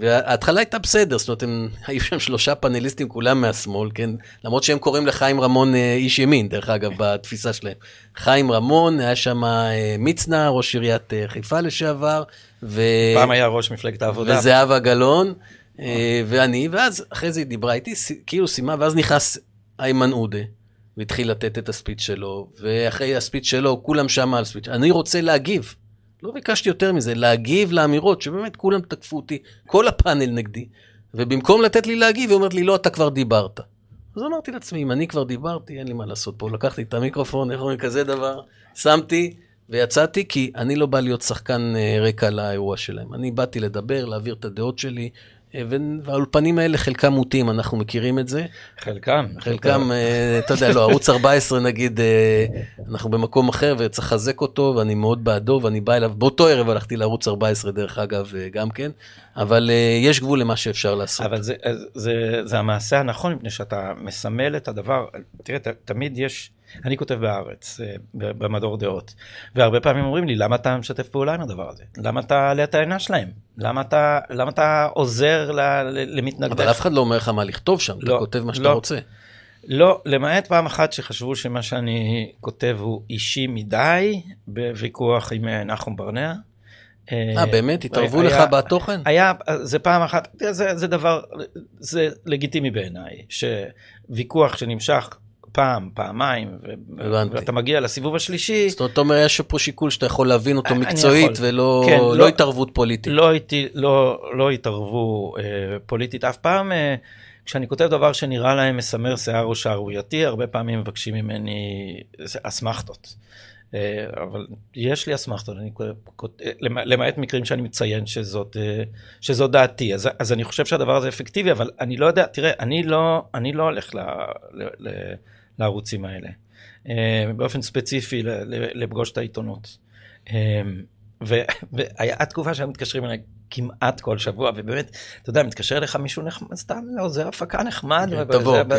וההתחלה הייתה בסדר, זאת אומרת, הם, (laughs) היו שם שלושה פאנליסטים, כולם מהשמאל, כן? למרות שהם קוראים לחיים רמון אה, איש ימין, דרך אגב, (laughs) בתפיסה שלהם. חיים רמון, היה שם אה, מצנע, ראש עיריית אה, חיפה לשעבר. ו... פעם היה ראש מפלגת העבודה. וזהבה גלאון, ואני, ואז אחרי זה היא דיברה איתי, כאילו סיימה, ואז נכנס איימן עודה. והתחיל לתת את הספיץ שלו, ואחרי הספיץ שלו, כולם שם על ספיץ. אני רוצה להגיב. לא ביקשתי יותר מזה, להגיב לאמירות, שבאמת כולם תקפו אותי, כל הפאנל נגדי, ובמקום לתת לי להגיב, היא אומרת לי, לא, אתה כבר דיברת. אז אמרתי לעצמי, אם אני כבר דיברתי, אין לי מה לעשות פה. לקחתי את המיקרופון, איך אומרים, כזה דבר, שמתי ויצאתי, כי אני לא בא להיות שחקן אה, רקע לאירוע שלהם. אני באתי לדבר, להעביר את הדעות שלי, והאולפנים האלה חלקם מוטים, אנחנו מכירים את זה. חלקם. חלקם, (laughs) אה, אתה יודע, לא, ערוץ 14 נגיד, אה, אנחנו במקום אחר וצריך לחזק אותו, ואני מאוד בעדו, ואני בא אליו, באותו ערב הלכתי לערוץ 14 דרך אגב, גם כן, אבל יש גבול למה שאפשר לעשות. אבל זה, זה, זה המעשה הנכון, מפני שאתה מסמל את הדבר, תראה, תמיד יש... אני כותב בארץ, אה, במדור דעות, והרבה פעמים אומרים לי, למה אתה משתף פעולה עם הדבר הזה? למה אתה עלה את העינה שלהם? למה אתה, למה אתה עוזר למתנגדיך? אבל אף אחד לא אומר לך מה לכתוב שם, לא, אתה כותב מה שאתה לא, רוצה. לא, למעט פעם אחת שחשבו שמה שאני כותב הוא אישי מדי, בוויכוח עם אה, נחום ברנע. אה, באמת? התערבו לך בתוכן? היה, זה פעם אחת, זה, זה דבר, זה לגיטימי בעיניי, שוויכוח שנמשך פעם, פעמיים, הבנתי. ואתה מגיע לסיבוב השלישי. זאת אומרת, אתה אומר, יש פה שיקול שאתה יכול להבין אותו מקצועית, ולא כן, לא, לא התערבות פוליטית. לא, לא, לא התערבו אה, פוליטית אף פעם. אה, כשאני כותב דבר שנראה להם מסמר שיער או שערורייתי, הרבה פעמים מבקשים ממני אסמכתות. אה, אבל יש לי אסמכתות, למעט מקרים שאני מציין שזאת, אה, שזאת דעתי. אז, אז אני חושב שהדבר הזה אפקטיבי, אבל אני לא יודע, תראה, אני לא, אני לא הולך ל, ל, ל, לערוצים האלה. אה, באופן ספציפי לפגוש את העיתונות. והיה תקופה שהיו מתקשרים אליי כמעט כל שבוע, ובאמת, אתה יודע, מתקשר אליך מישהו נחמד, סתם עוזר הפקה נחמד, כן, תבוא, כן.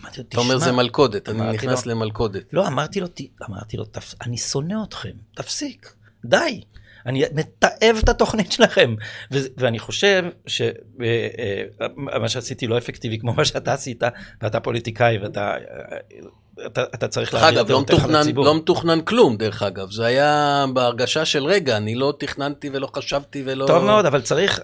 אמרתי לו, אתה אומר זה מלכודת, אני נכנס למלכודת. לא, אמרתי לו, אמרתי לו, אני שונא אתכם, תפסיק, די. אני מתעב את התוכנית שלכם. ואני חושב שמה אה, אה, שעשיתי לא אפקטיבי כמו מה שאתה עשית, ואתה פוליטיקאי ואתה אתה, אתה צריך להעביר דעותיך לא לציבור. לא מתוכנן כלום, דרך אגב. זה היה בהרגשה של רגע, אני לא תכננתי ולא חשבתי ולא... טוב מאוד, אבל צריך...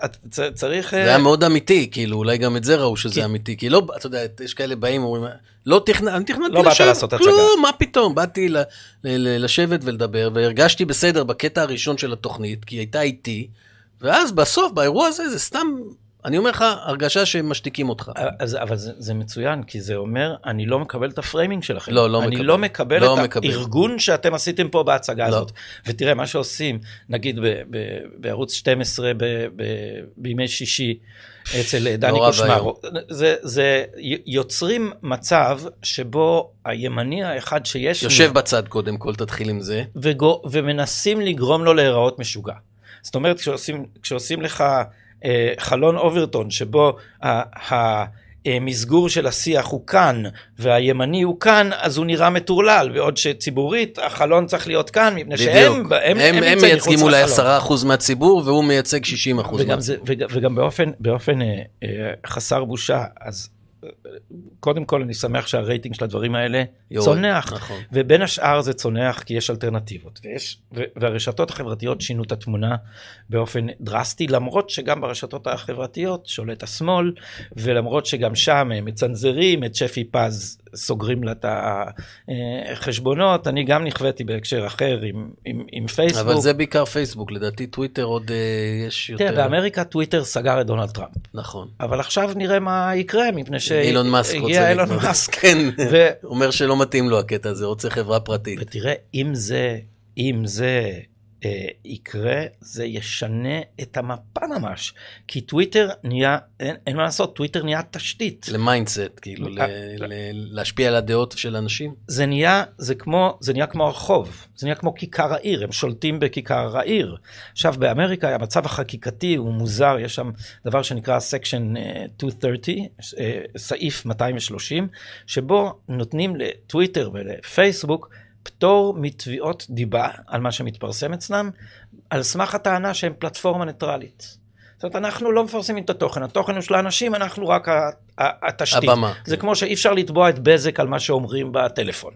צריך זה היה מאוד אמיתי, כאילו, אולי גם את זה ראו שזה כי... אמיתי. כי לא, אתה יודע, יש כאלה באים, אומרים, לא תכננתי, אני תכננתי לא לשבת. כלום, מה פתאום, באתי ל, ל, ל, לשבת ולדבר, והרגשתי בסדר בקטע הראשון של התוכנית, כי היא הייתה איתי, ואז בסוף, באירוע הזה, זה סתם אני אומר לך, הרגשה שמשתיקים אותך. אז, אבל זה, זה מצוין, כי זה אומר, אני לא מקבל את ה framing שלכם. לא, לא אני מקבל. אני לא מקבל לא את מקבל. הארגון שאתם עשיתם פה בהצגה לא. הזאת. ותראה, מה שעושים, נגיד ב, ב, בערוץ 12 ב, ב, בימי שישי, אצל דני קושמרו, זה, זה יוצרים מצב שבו הימני האחד שיש... יושב לי, בצד קודם כל, תתחיל עם זה. וגו, ומנסים לגרום לו להיראות משוגע. זאת אומרת, כשעושים, כשעושים לך... אה, חלון אוברטון, שבו המסגור של השיח הוא כאן והימני הוא כאן, אז הוא נראה מטורלל, בעוד שציבורית החלון צריך להיות כאן, מפני שהם הם, הם, הם, הם מייצגים אולי עשרה אחוז מהציבור והוא מייצג 60 אחוז. וגם, זה, וגם, וגם באופן, באופן אה, אה, חסר בושה, אז קודם כל אני שמח שהרייטינג של הדברים האלה יורד, צונח, נכון. ובין השאר זה צונח כי יש אלטרנטיבות, ויש, והרשתות החברתיות שינו את התמונה באופן דרסטי, למרות שגם ברשתות החברתיות שולט השמאל, ולמרות שגם שם הם מצנזרים את שפי פז סוגרים לה את החשבונות, אני גם נכוויתי בהקשר אחר עם, עם, עם פייסבוק. אבל זה בעיקר פייסבוק, לדעתי טוויטר עוד uh, יש יותר... תראה, באמריקה טוויטר סגר את דונלד טראמפ. נכון. אבל עכשיו נראה מה יקרה, מפני שאילון מאסק רוצה אילון מאסק. (laughs) כן, ו... אומר שלא מתאים לו הקטע הזה, רוצה חברה פרטית. ותראה, אם זה, אם זה אה, יקרה, זה ישנה את המפה ממש. כי טוויטר נהיה, אין, אין מה לעשות, טוויטר נהיה תשתית. ל mindset, כאילו, ל, ל, להשפיע על הדעות של אנשים. זה נהיה, זה כמו, זה נהיה כמו הרחוב, זה נהיה כמו כיכר העיר, הם שולטים בכיכר העיר. עכשיו, באמריקה המצב החקיקתי הוא מוזר, יש שם דבר שנקרא Section 230, אה, סעיף 230, שבו נותנים לטוויטר ולפייסבוק, פטור מתביעות דיבה על מה שמתפרסם אצלם, על סמך הטענה שהם פלטפורמה ניטרלית. זאת אומרת, אנחנו לא מפרסמים את התוכן, התוכן הוא של האנשים, אנחנו רק התשתית. הבמה. זה. כמו שאי אפשר לתבוע את בזק על מה שאומרים בטלפון.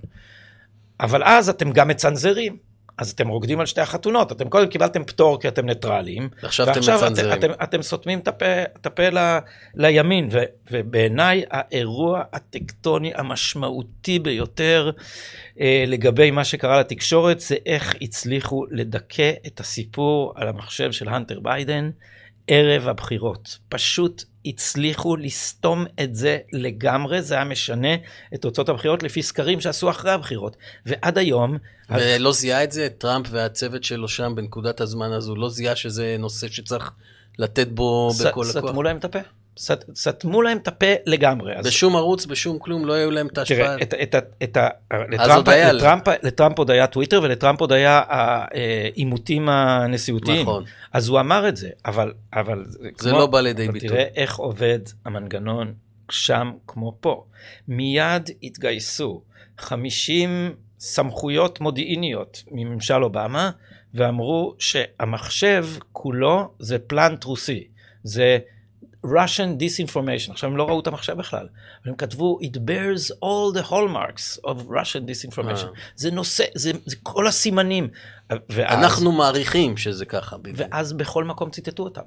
אבל אז אתם גם מצנזרים. אז אתם רוקדים על שתי החתונות, אתם קודם קיבלתם פטור כי אתם ניטרלים, ועכשיו אתם מצנזרים. אתם, אתם, אתם סותמים את הפה, ל, לימין, ו, ובעיניי האירוע הטקטוני המשמעותי ביותר אה, לגבי מה שקרה לתקשורת, זה איך הצליחו לדכא את הסיפור על המחשב של הנטר ביידן ערב הבחירות. פשוט הצליחו לסתום את זה לגמרי, זה היה משנה את תוצאות הבחירות לפי סקרים שעשו אחרי הבחירות. ועד היום... ולא זיהה את זה? טראמפ והצוות שלו שם בנקודת הזמן הזו, לא זיהה שזה נושא שצריך לתת בו ס, בכל הכוח? סתמו להם את הפה. סתמו להם את הפה לגמרי. בשום ערוץ, בשום כלום, לא היו להם את ההשפעה. תראה, את, את, את, לטראמפ, לטראמפ, לטראמפ עוד היה טוויטר ולטראמפ עוד היה העימותים הנשיאותיים. נכון. אז הוא אמר את זה, אבל... אבל זה כמו, לא בא לידי ביטוי. תראה איך עובד המנגנון שם כמו פה. מיד התגייסו 50 סמכויות מודיעיניות מממשל אובמה, ואמרו שהמחשב כולו זה plant רוסי. זה... Russian disinformation. עכשיו הם לא ראו את המחשב בכלל, הם כתבו it bears all the hallmarks of Russian disinformation. Uh. זה נושא, זה, זה כל הסימנים. ואז, אנחנו מעריכים שזה ככה. ואז בכל מקום ציטטו אותם.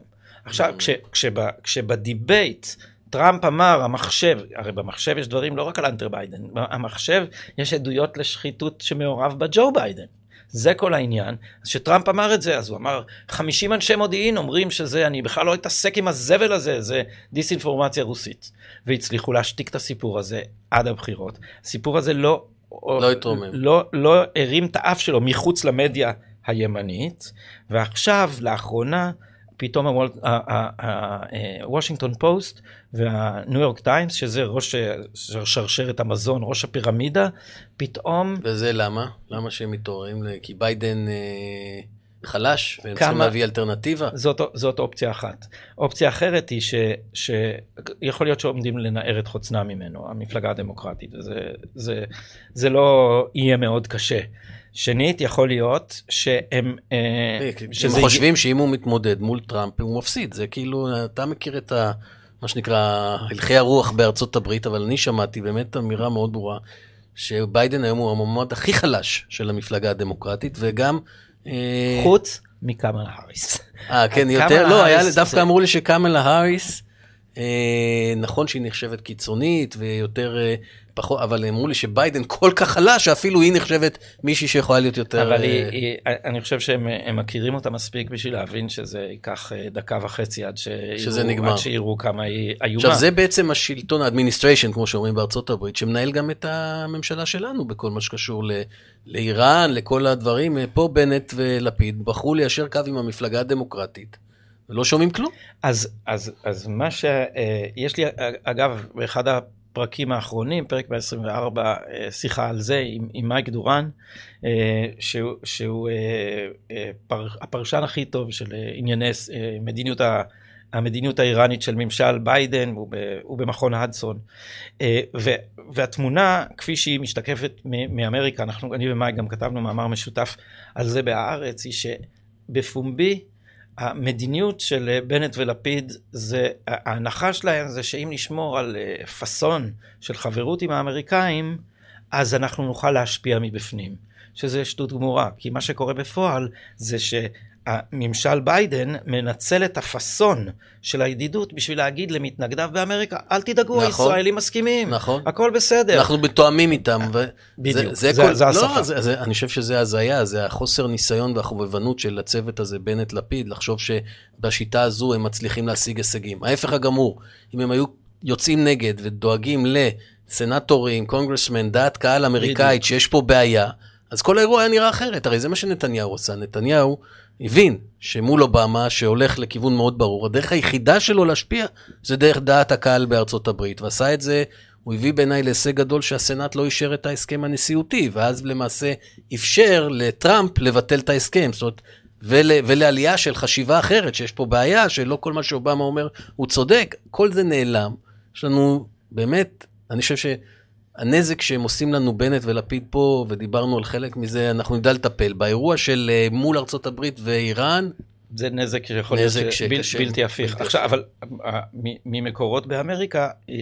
עכשיו, כש, כשב, כשב debate טראמפ אמר, המחשב, הרי במחשב יש דברים לא רק על האנטר ביידן, במחשב יש עדויות לשחיתות שמעורב בה ג'ו ביידן. זה כל העניין. אז כשטראמפ אמר את זה, אז הוא אמר, 50 אנשי מודיעין אומרים שזה, אני בכלל לא אתעסק עם הזבל הזה, זה דיסאינפורמציה רוסית. והצליחו להשתיק את הסיפור הזה עד הבחירות. הסיפור הזה לא... לא התרומם. לא, לא הרים את האף שלו מחוץ למדיה הימנית, ועכשיו, לאחרונה, פתאום הוושינגטון פוסט והניו יורק טיימס, שזה ראש שרשרת המזון, ראש הפירמידה, פתאום... וזה למה? למה שהם מתעוררים? כי ביידן אה, חלש, והם כמה... צריכים להביא אלטרנטיבה? זאת, זאת אופציה אחת. אופציה אחרת היא ש, שיכול להיות שעומדים לנער את חוצנה ממנו, המפלגה הדמוקרטית, וזה זה, זה לא יהיה מאוד קשה. שנית, יכול להיות שהם... אה, הם חושבים שאם הוא מתמודד מול טראמפ, הוא מפסיד. זה כאילו, אתה מכיר את ה... מה שנקרא, הלכי הרוח בארצות הברית, אבל אני שמעתי באמת אמירה מאוד ברורה, שביידן היום הוא המועמד הכי חלש של המפלגה הדמוקרטית, וגם... אה, חוץ מקמלה האריס. אה, כן, יותר? לא, דווקא אמרו לי שקמלה האריס... אה, נכון שהיא נחשבת קיצונית ויותר אה, פחות, אבל אמרו לי שביידן כל כך חלש, שאפילו היא נחשבת מישהי שיכולה להיות יותר... אבל היא, אה, היא, אני חושב שהם מכירים אותה מספיק בשביל להבין שזה ייקח דקה וחצי עד שיראו כמה היא איומה. עכשיו זה בעצם השלטון, ה administration, כמו שאומרים בארצות הברית, שמנהל גם את הממשלה שלנו בכל מה שקשור ל, לאיראן, לכל הדברים. פה בנט ולפיד בחרו ליישר קו עם המפלגה הדמוקרטית. ולא שומעים כלום. אז, אז, אז מה שיש לי, אגב, באחד הפרקים האחרונים, פרק 124, שיחה על זה עם, עם מייק דורן, שהוא, שהוא פר, הפרשן הכי טוב של ענייני מדיניות ה... המדיניות האיראנית של ממשל ביידן, הוא, ב, הוא במכון הדסון. והתמונה, כפי שהיא משתקפת מאמריקה, אנחנו, אני ומאי גם כתבנו מאמר משותף על זה בהארץ, היא שבפומבי המדיניות של בנט ולפיד זה, ההנחה שלהם זה שאם נשמור על אה, פאסון של חברות עם האמריקאים, אז אנחנו נוכל להשפיע מבפנים. שזה שטות גמורה, כי מה שקורה בפועל זה ש... הממשל ביידן מנצל את הפאסון של הידידות בשביל להגיד למתנגדיו באמריקה, אל תדאגו, נכון, הישראלים מסכימים, נכון, הכל בסדר. אנחנו מתואמים איתם. ו... בדיוק, זה, זה, כל... זה השפה. לא, זה, זה, אני חושב שזה הזיה, זה החוסר ניסיון והחובבנות של הצוות הזה, בנט-לפיד, לחשוב שבשיטה הזו הם מצליחים להשיג הישגים. ההפך הגמור, אם הם היו יוצאים נגד ודואגים לסנטורים, קונגרסמן, דעת קהל אמריקאית, שיש פה בעיה, אז כל האירוע היה נראה אחרת, הרי זה מה שנתניהו עשה. נתניהו הבין שמול אובמה, שהולך לכיוון מאוד ברור, הדרך היחידה שלו להשפיע זה דרך דעת הקהל בארצות הברית, ועשה את זה, הוא הביא בעיניי להישג גדול שהסנאט לא אישר את ההסכם הנשיאותי, ואז למעשה אפשר לטראמפ לבטל את ההסכם, זאת אומרת, ול, ולעלייה של חשיבה אחרת, שיש פה בעיה, שלא כל מה שאובמה אומר הוא צודק, כל זה נעלם. יש לנו באמת, אני חושב ש... הנזק שהם עושים לנו בנט ולפיד פה, ודיברנו על חלק מזה, אנחנו נדע לטפל. באירוע של אה, מול ארצות הברית ואיראן, זה נזק שיכול להיות בל, בלתי הפיך. עכשיו, אבל אה, ממקורות באמריקה אה,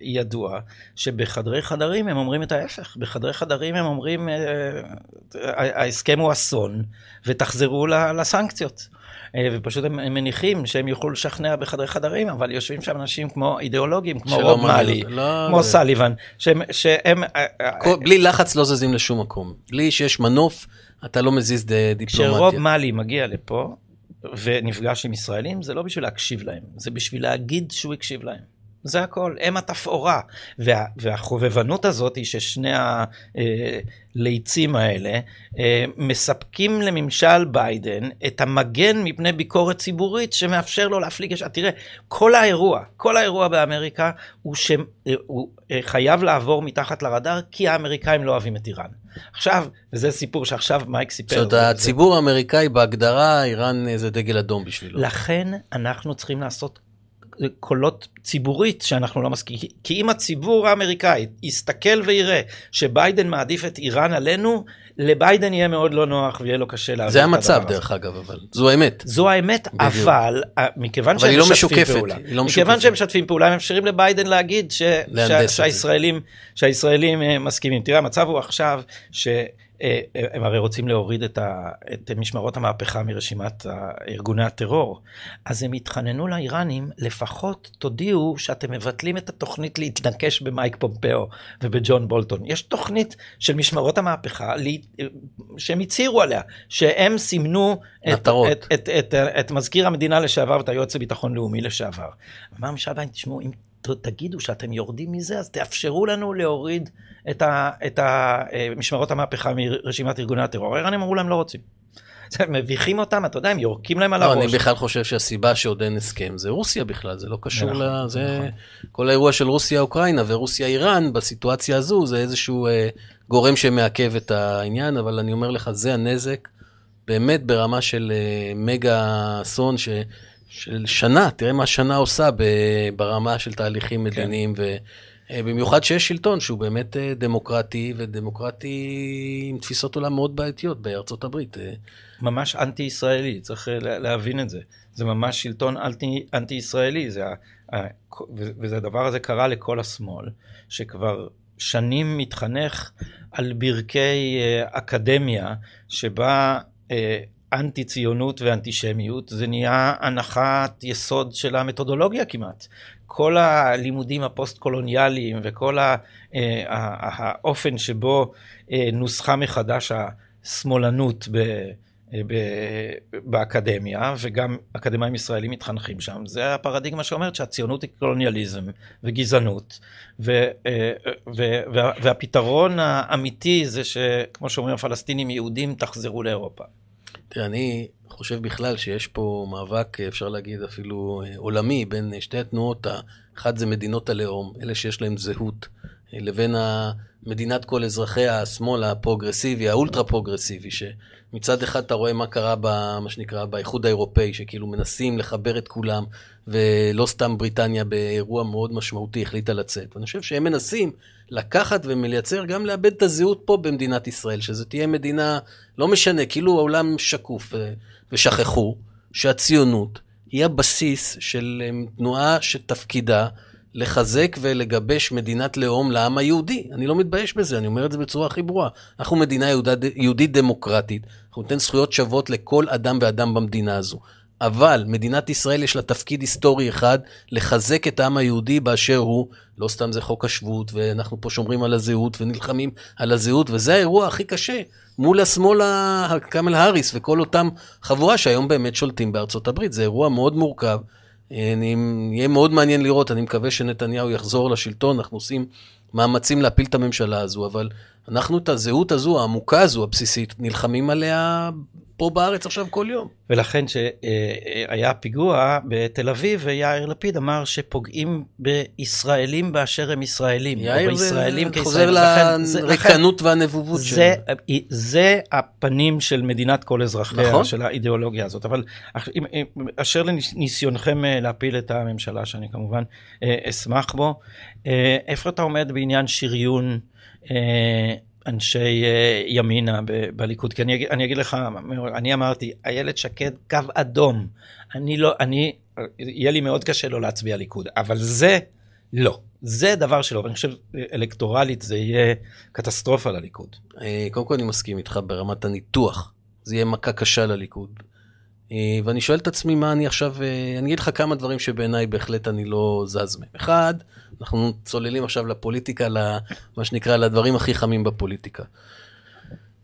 ידוע שבחדרי חדרים הם אומרים את ההפך. בחדרי חדרים הם אומרים, ההסכם הוא אסון, ותחזרו לסנקציות. אה, ופשוט הם מניחים שהם יוכלו לשכנע בחדרי חדרים, אבל יושבים שם אנשים כמו אידיאולוגים, כמו רוב מאלי, לא, כמו לא. סליבן, שהם... שהם אה, אה, בלי לחץ לא זזים לשום מקום. בלי שיש מנוף, אתה לא מזיז דיפלומטיה. כשרוב מאלי מגיע לפה ונפגש עם ישראלים, זה לא בשביל להקשיב להם, זה בשביל להגיד שהוא הקשיב להם. זה הכל, הם התפאורה. וה, והחובבנות הזאת היא ששני הליצים האלה אה, מספקים לממשל ביידן את המגן מפני ביקורת ציבורית שמאפשר לו להפליג ישר. תראה, כל האירוע, כל האירוע באמריקה הוא שהוא אה, חייב לעבור מתחת לרדאר כי האמריקאים לא אוהבים את איראן. עכשיו, וזה סיפור שעכשיו מייק סיפר. זאת אומרת, הציבור האמריקאי בהגדרה, איראן זה דגל אדום בשבילו. לכן אנחנו צריכים לעשות קולות ציבורית שאנחנו לא מסכימים. כי אם הציבור האמריקאי יסתכל ויראה שביידן מעדיף את איראן עלינו, לביידן יהיה מאוד לא נוח ויהיה לו קשה להבין זה המצב דרך אגב, אבל זו האמת. זו האמת, בדיוק. אבל אה, מכיוון שהם לא משתפים משוקפת, פעולה, לא מכיוון שהם משתפים פעולה, הם מאפשרים לביידן להגיד ש, ש, שהישראלים, שהישראלים אה, מסכימים. תראה, המצב הוא עכשיו ש... הם הרי רוצים להוריד את, ה, את משמרות המהפכה מרשימת ארגוני הטרור. אז הם התחננו לאיראנים, לפחות תודיעו שאתם מבטלים את התוכנית להתנקש במייק פומפאו ובג'ון בולטון. יש תוכנית של משמרות המהפכה שהם הצהירו עליה, שהם סימנו את, את, את, את, את מזכיר המדינה לשעבר ואת היועץ לביטחון לאומי לשעבר. אמר משאל תשמעו, אם תגידו שאתם יורדים מזה, אז תאפשרו לנו להוריד את, ה, את ה, אה, משמרות המהפכה מרשימת ארגוני הטרור. האיראנים אמרו להם לא רוצים. (laughs) הם מביכים אותם, אתה יודע, הם יורקים להם על לא, הראש. אני בכלל חושב שהסיבה שעוד אין הסכם זה רוסיה בכלל, זה לא קשור נכון, ל... זה נכון. כל האירוע של רוסיה-אוקראינה ורוסיה-איראן בסיטואציה הזו, זה איזשהו אה, גורם שמעכב את העניין, אבל אני אומר לך, זה הנזק באמת ברמה של אה, מגה אסון, ש... של שנה, תראה מה שנה עושה ברמה של תהליכים כן. מדיניים, כן. ובמיוחד שיש שלטון שהוא באמת אה, דמוקרטי, ודמוקרטי עם תפיסות עולם מאוד בעייתיות בארצות הברית. אה. ממש אנטי-ישראלי, צריך אה, להבין את זה. זה ממש שלטון אנטי-ישראלי, והדבר הזה קרה לכל השמאל, שכבר שנים מתחנך על ברכי אקדמיה, שבה אנטי ציונות ואנטישמיות, זה נהיה הנחת יסוד של המתודולוגיה כמעט. כל הלימודים הפוסט-קולוניאליים וכל אה, האופן שבו אה, נוסחה מחדש השמאלנות ב... אה, באקדמיה, וגם אקדמאים ישראלים מתחנכים שם, זה הפרדיגמה שאומרת שהציונות היא קולוניאליזם וגזענות, ו, ו, וה, והפתרון האמיתי זה שכמו שאומרים הפלסטינים יהודים תחזרו לאירופה. תראה, אני חושב בכלל שיש פה מאבק, אפשר להגיד אפילו אה, עולמי, בין שתי התנועות, אחת זה מדינות הלאום, אלה שיש להם זהות, אה, לבין מדינת כל אזרחיה, השמאל הפרוגרסיבי, האולטרה פרוגרסיבי, שמצד אחד אתה רואה מה קרה במה שנקרא באיחוד האירופאי, שכאילו מנסים לחבר את כולם, ולא סתם בריטניה באירוע מאוד משמעותי החליטה לצאת. ואני חושב שהם מנסים לקחת ומלייצר, גם לאבד את הזהות פה במדינת ישראל, שזו תהיה מדינה, לא משנה, כאילו העולם שקוף, אה, ושכחו שהציונות היא הבסיס של אה, תנועה שתפקידה לחזק ולגבש מדינת לאום לעם היהודי. אני לא מתבייש בזה, אני אומר את זה בצורה הכי ברורה. אנחנו מדינה יהודית דמוקרטית, אנחנו ניתן זכויות שוות לכל אדם ואדם במדינה הזו. אבל מדינת ישראל יש לה תפקיד היסטורי אחד, לחזק את העם היהודי באשר הוא, לא סתם זה חוק השבות, ואנחנו פה שומרים על הזהות ונלחמים על הזהות, וזה האירוע הכי קשה מול השמאל הקאמל האריס וכל אותם חבורה שהיום באמת שולטים בארצות הברית. זה אירוע מאוד מורכב. אני, יהיה מאוד מעניין לראות, אני מקווה שנתניהו יחזור לשלטון, אנחנו עושים מאמצים להפיל את הממשלה הזו, אבל אנחנו את הזהות הזו, העמוקה הזו, הבסיסית, נלחמים עליה פה בארץ עכשיו כל יום. ולכן שהיה פיגוע בתל אביב, ויאיר לפיד אמר שפוגעים בישראלים באשר הם ישראלים. יאיר זה חוזר לריקנות והנבובות שלו. זה הפנים של מדינת כל אזרחיה, נכון? של האידיאולוגיה הזאת. אבל אשר לניסיונכם אה, להפיל את הממשלה, שאני כמובן אה, אשמח בו, אה, איפה אתה עומד בעניין שריון? אנשי uh, ימינה בליכוד, כי אני, אני אגיד לך, אני אמרתי, איילת שקד קו אדום, אני לא, אני, יהיה לי מאוד קשה לא להצביע ליכוד, אבל זה לא. זה דבר שלא, ואני חושב אלקטורלית זה יהיה קטסטרופה לליכוד. אה, קודם כל אני מסכים איתך ברמת הניתוח, זה יהיה מכה קשה לליכוד. אה, ואני שואל את עצמי מה אני עכשיו, אה, אני אגיד לך כמה דברים שבעיניי בהחלט אני לא זז מהם. אחד, אנחנו צוללים עכשיו לפוליטיקה, למה שנקרא, לדברים הכי חמים בפוליטיקה.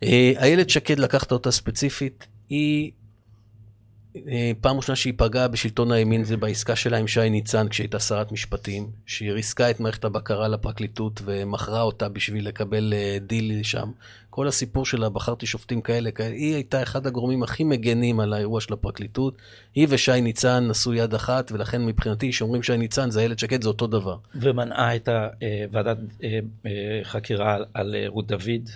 איילת שקד, לקחת אותה ספציפית, היא אה, פעם ראשונה שהיא פגעה בשלטון הימין זה בעסקה שלה עם שי ניצן כשהייתה שרת משפטים, שהיא ריסקה את מערכת הבקרה לפרקליטות ומכרה אותה בשביל לקבל אה, דיל שם. כל הסיפור שלה, בחרתי שופטים כאלה, כאלה, היא הייתה אחד הגורמים הכי מגנים על האירוע של הפרקליטות. היא ושי ניצן נשאו יד אחת, ולכן מבחינתי, כשאומרים שי ניצן זה איילת שקד, זה אותו דבר. ומנעה את הוועדת אה, חקירה על רות דוד,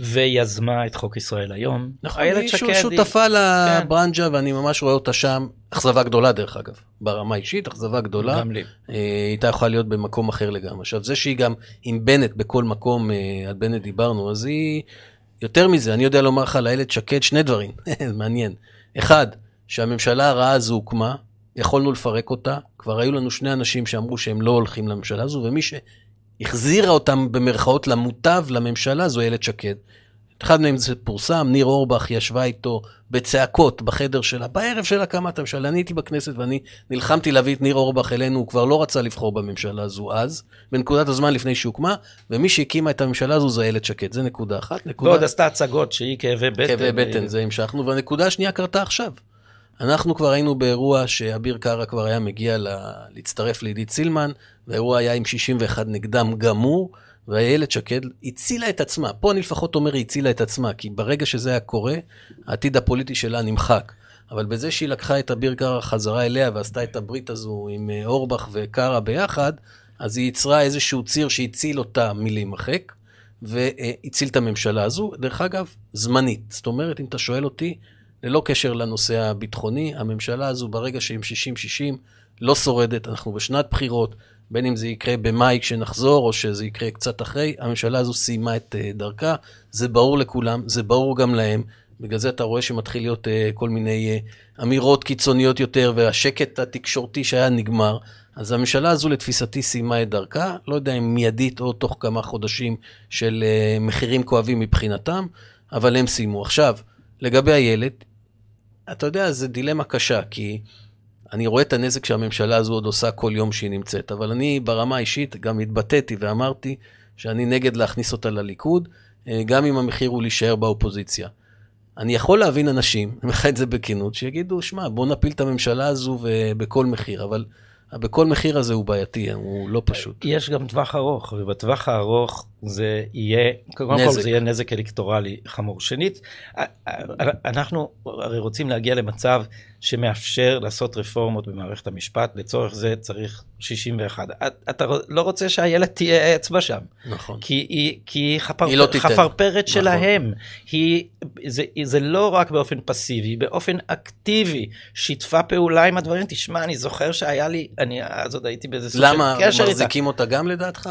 ויזמה את חוק ישראל היום. נכון, היא שקד שותפה היא... לברנג'ה, כן. ואני ממש רואה אותה שם. אכזבה גדולה דרך אגב, ברמה אישית, אכזבה גדולה. גם לי. אה, היא הייתה יכולה להיות במקום אחר לגמרי. עכשיו, זה שהיא גם עם בנט בכל מקום, אה, על בנט דיברנו, אז היא... יותר מזה, אני יודע לומר לך על איילת שקד שני דברים, (laughs) מעניין. אחד, שהממשלה הרעה הזו הוקמה, יכולנו לפרק אותה, כבר היו לנו שני אנשים שאמרו שהם לא הולכים לממשלה הזו, ומי שהחזירה אותם במרכאות למוטב לממשלה זו איילת שקד. אחד מהם זה פורסם, ניר אורבך ישבה איתו בצעקות בחדר שלה, בערב של הקמת הממשלה. אני הייתי בכנסת ואני נלחמתי להביא את ניר אורבך אלינו, הוא כבר לא רצה לבחור בממשלה הזו אז, בנקודת הזמן לפני שהוקמה, ומי שהקימה את הממשלה הזו זה איילת שקד, זה נקודה אחת. נקודה... ועוד עשתה הצגות שהיא כאבי בטן. כאבי בטן, זה המשכנו, והנקודה השנייה קרתה עכשיו. אנחנו כבר היינו באירוע שאביר קארה כבר היה מגיע לה... להצטרף לעידית סילמן, והאירוע היה עם 61 נגדם גמור. ואיילת שקד הצילה את עצמה. פה אני לפחות אומר היא הצילה את עצמה, כי ברגע שזה היה קורה, העתיד הפוליטי שלה נמחק. אבל בזה שהיא לקחה את אביר קארה חזרה אליה ועשתה את הברית הזו עם אה, אורבך וקארה ביחד, אז היא יצרה איזשהו ציר שהציל אותה מלהימחק, והציל את הממשלה הזו. דרך אגב, זמנית. זאת אומרת, אם אתה שואל אותי, ללא קשר לנושא הביטחוני, הממשלה הזו ברגע שהם 60-60 לא שורדת, אנחנו בשנת בחירות, בין אם זה יקרה במאי כשנחזור, או שזה יקרה קצת אחרי, הממשלה הזו סיימה את uh, דרכה, זה ברור לכולם, זה ברור גם להם. בגלל זה אתה רואה שמתחיל להיות uh, כל מיני uh, אמירות קיצוניות יותר, והשקט התקשורתי שהיה נגמר. אז הממשלה הזו לתפיסתי סיימה את דרכה, לא יודע אם מיידית או תוך כמה חודשים של מחירים כואבים מבחינתם, אבל הם סיימו. עכשיו, לגבי הילד, אתה יודע, זו דילמה קשה, כי... אני רואה את הנזק שהממשלה הזו עוד עושה כל יום שהיא נמצאת, אבל אני ברמה האישית גם התבטאתי ואמרתי שאני נגד להכניס אותה לליכוד, אה, גם אם המחיר הוא להישאר באופוזיציה. אני יכול להבין אנשים, אני אומר לך את זה בכנות, שיגידו, שמע, בוא נפיל את הממשלה הזו בכל מחיר, אבל בכל מחיר הזה הוא בעייתי, הוא לא פשוט. יש גם טווח ארוך, ובטווח הארוך זה יהיה, קודם כל זה יהיה נזק אלקטורלי חמור. שנית, אנחנו הרי רוצים להגיע למצב שמאפשר לעשות רפורמות במערכת המשפט, לצורך זה צריך 61. אתה לא רוצה שהילד תהיה אצבע שם. נכון. כי היא, כי היא, חפר, היא לא חפרפרת נכון. שלהם. היא, זה, זה לא רק באופן פסיבי, באופן אקטיבי, שיתפה פעולה עם הדברים. תשמע, אני זוכר שהיה לי, אני אז עוד הייתי באיזה סוג של קשר איתה. למה, מחזיקים אותה גם לדעתך?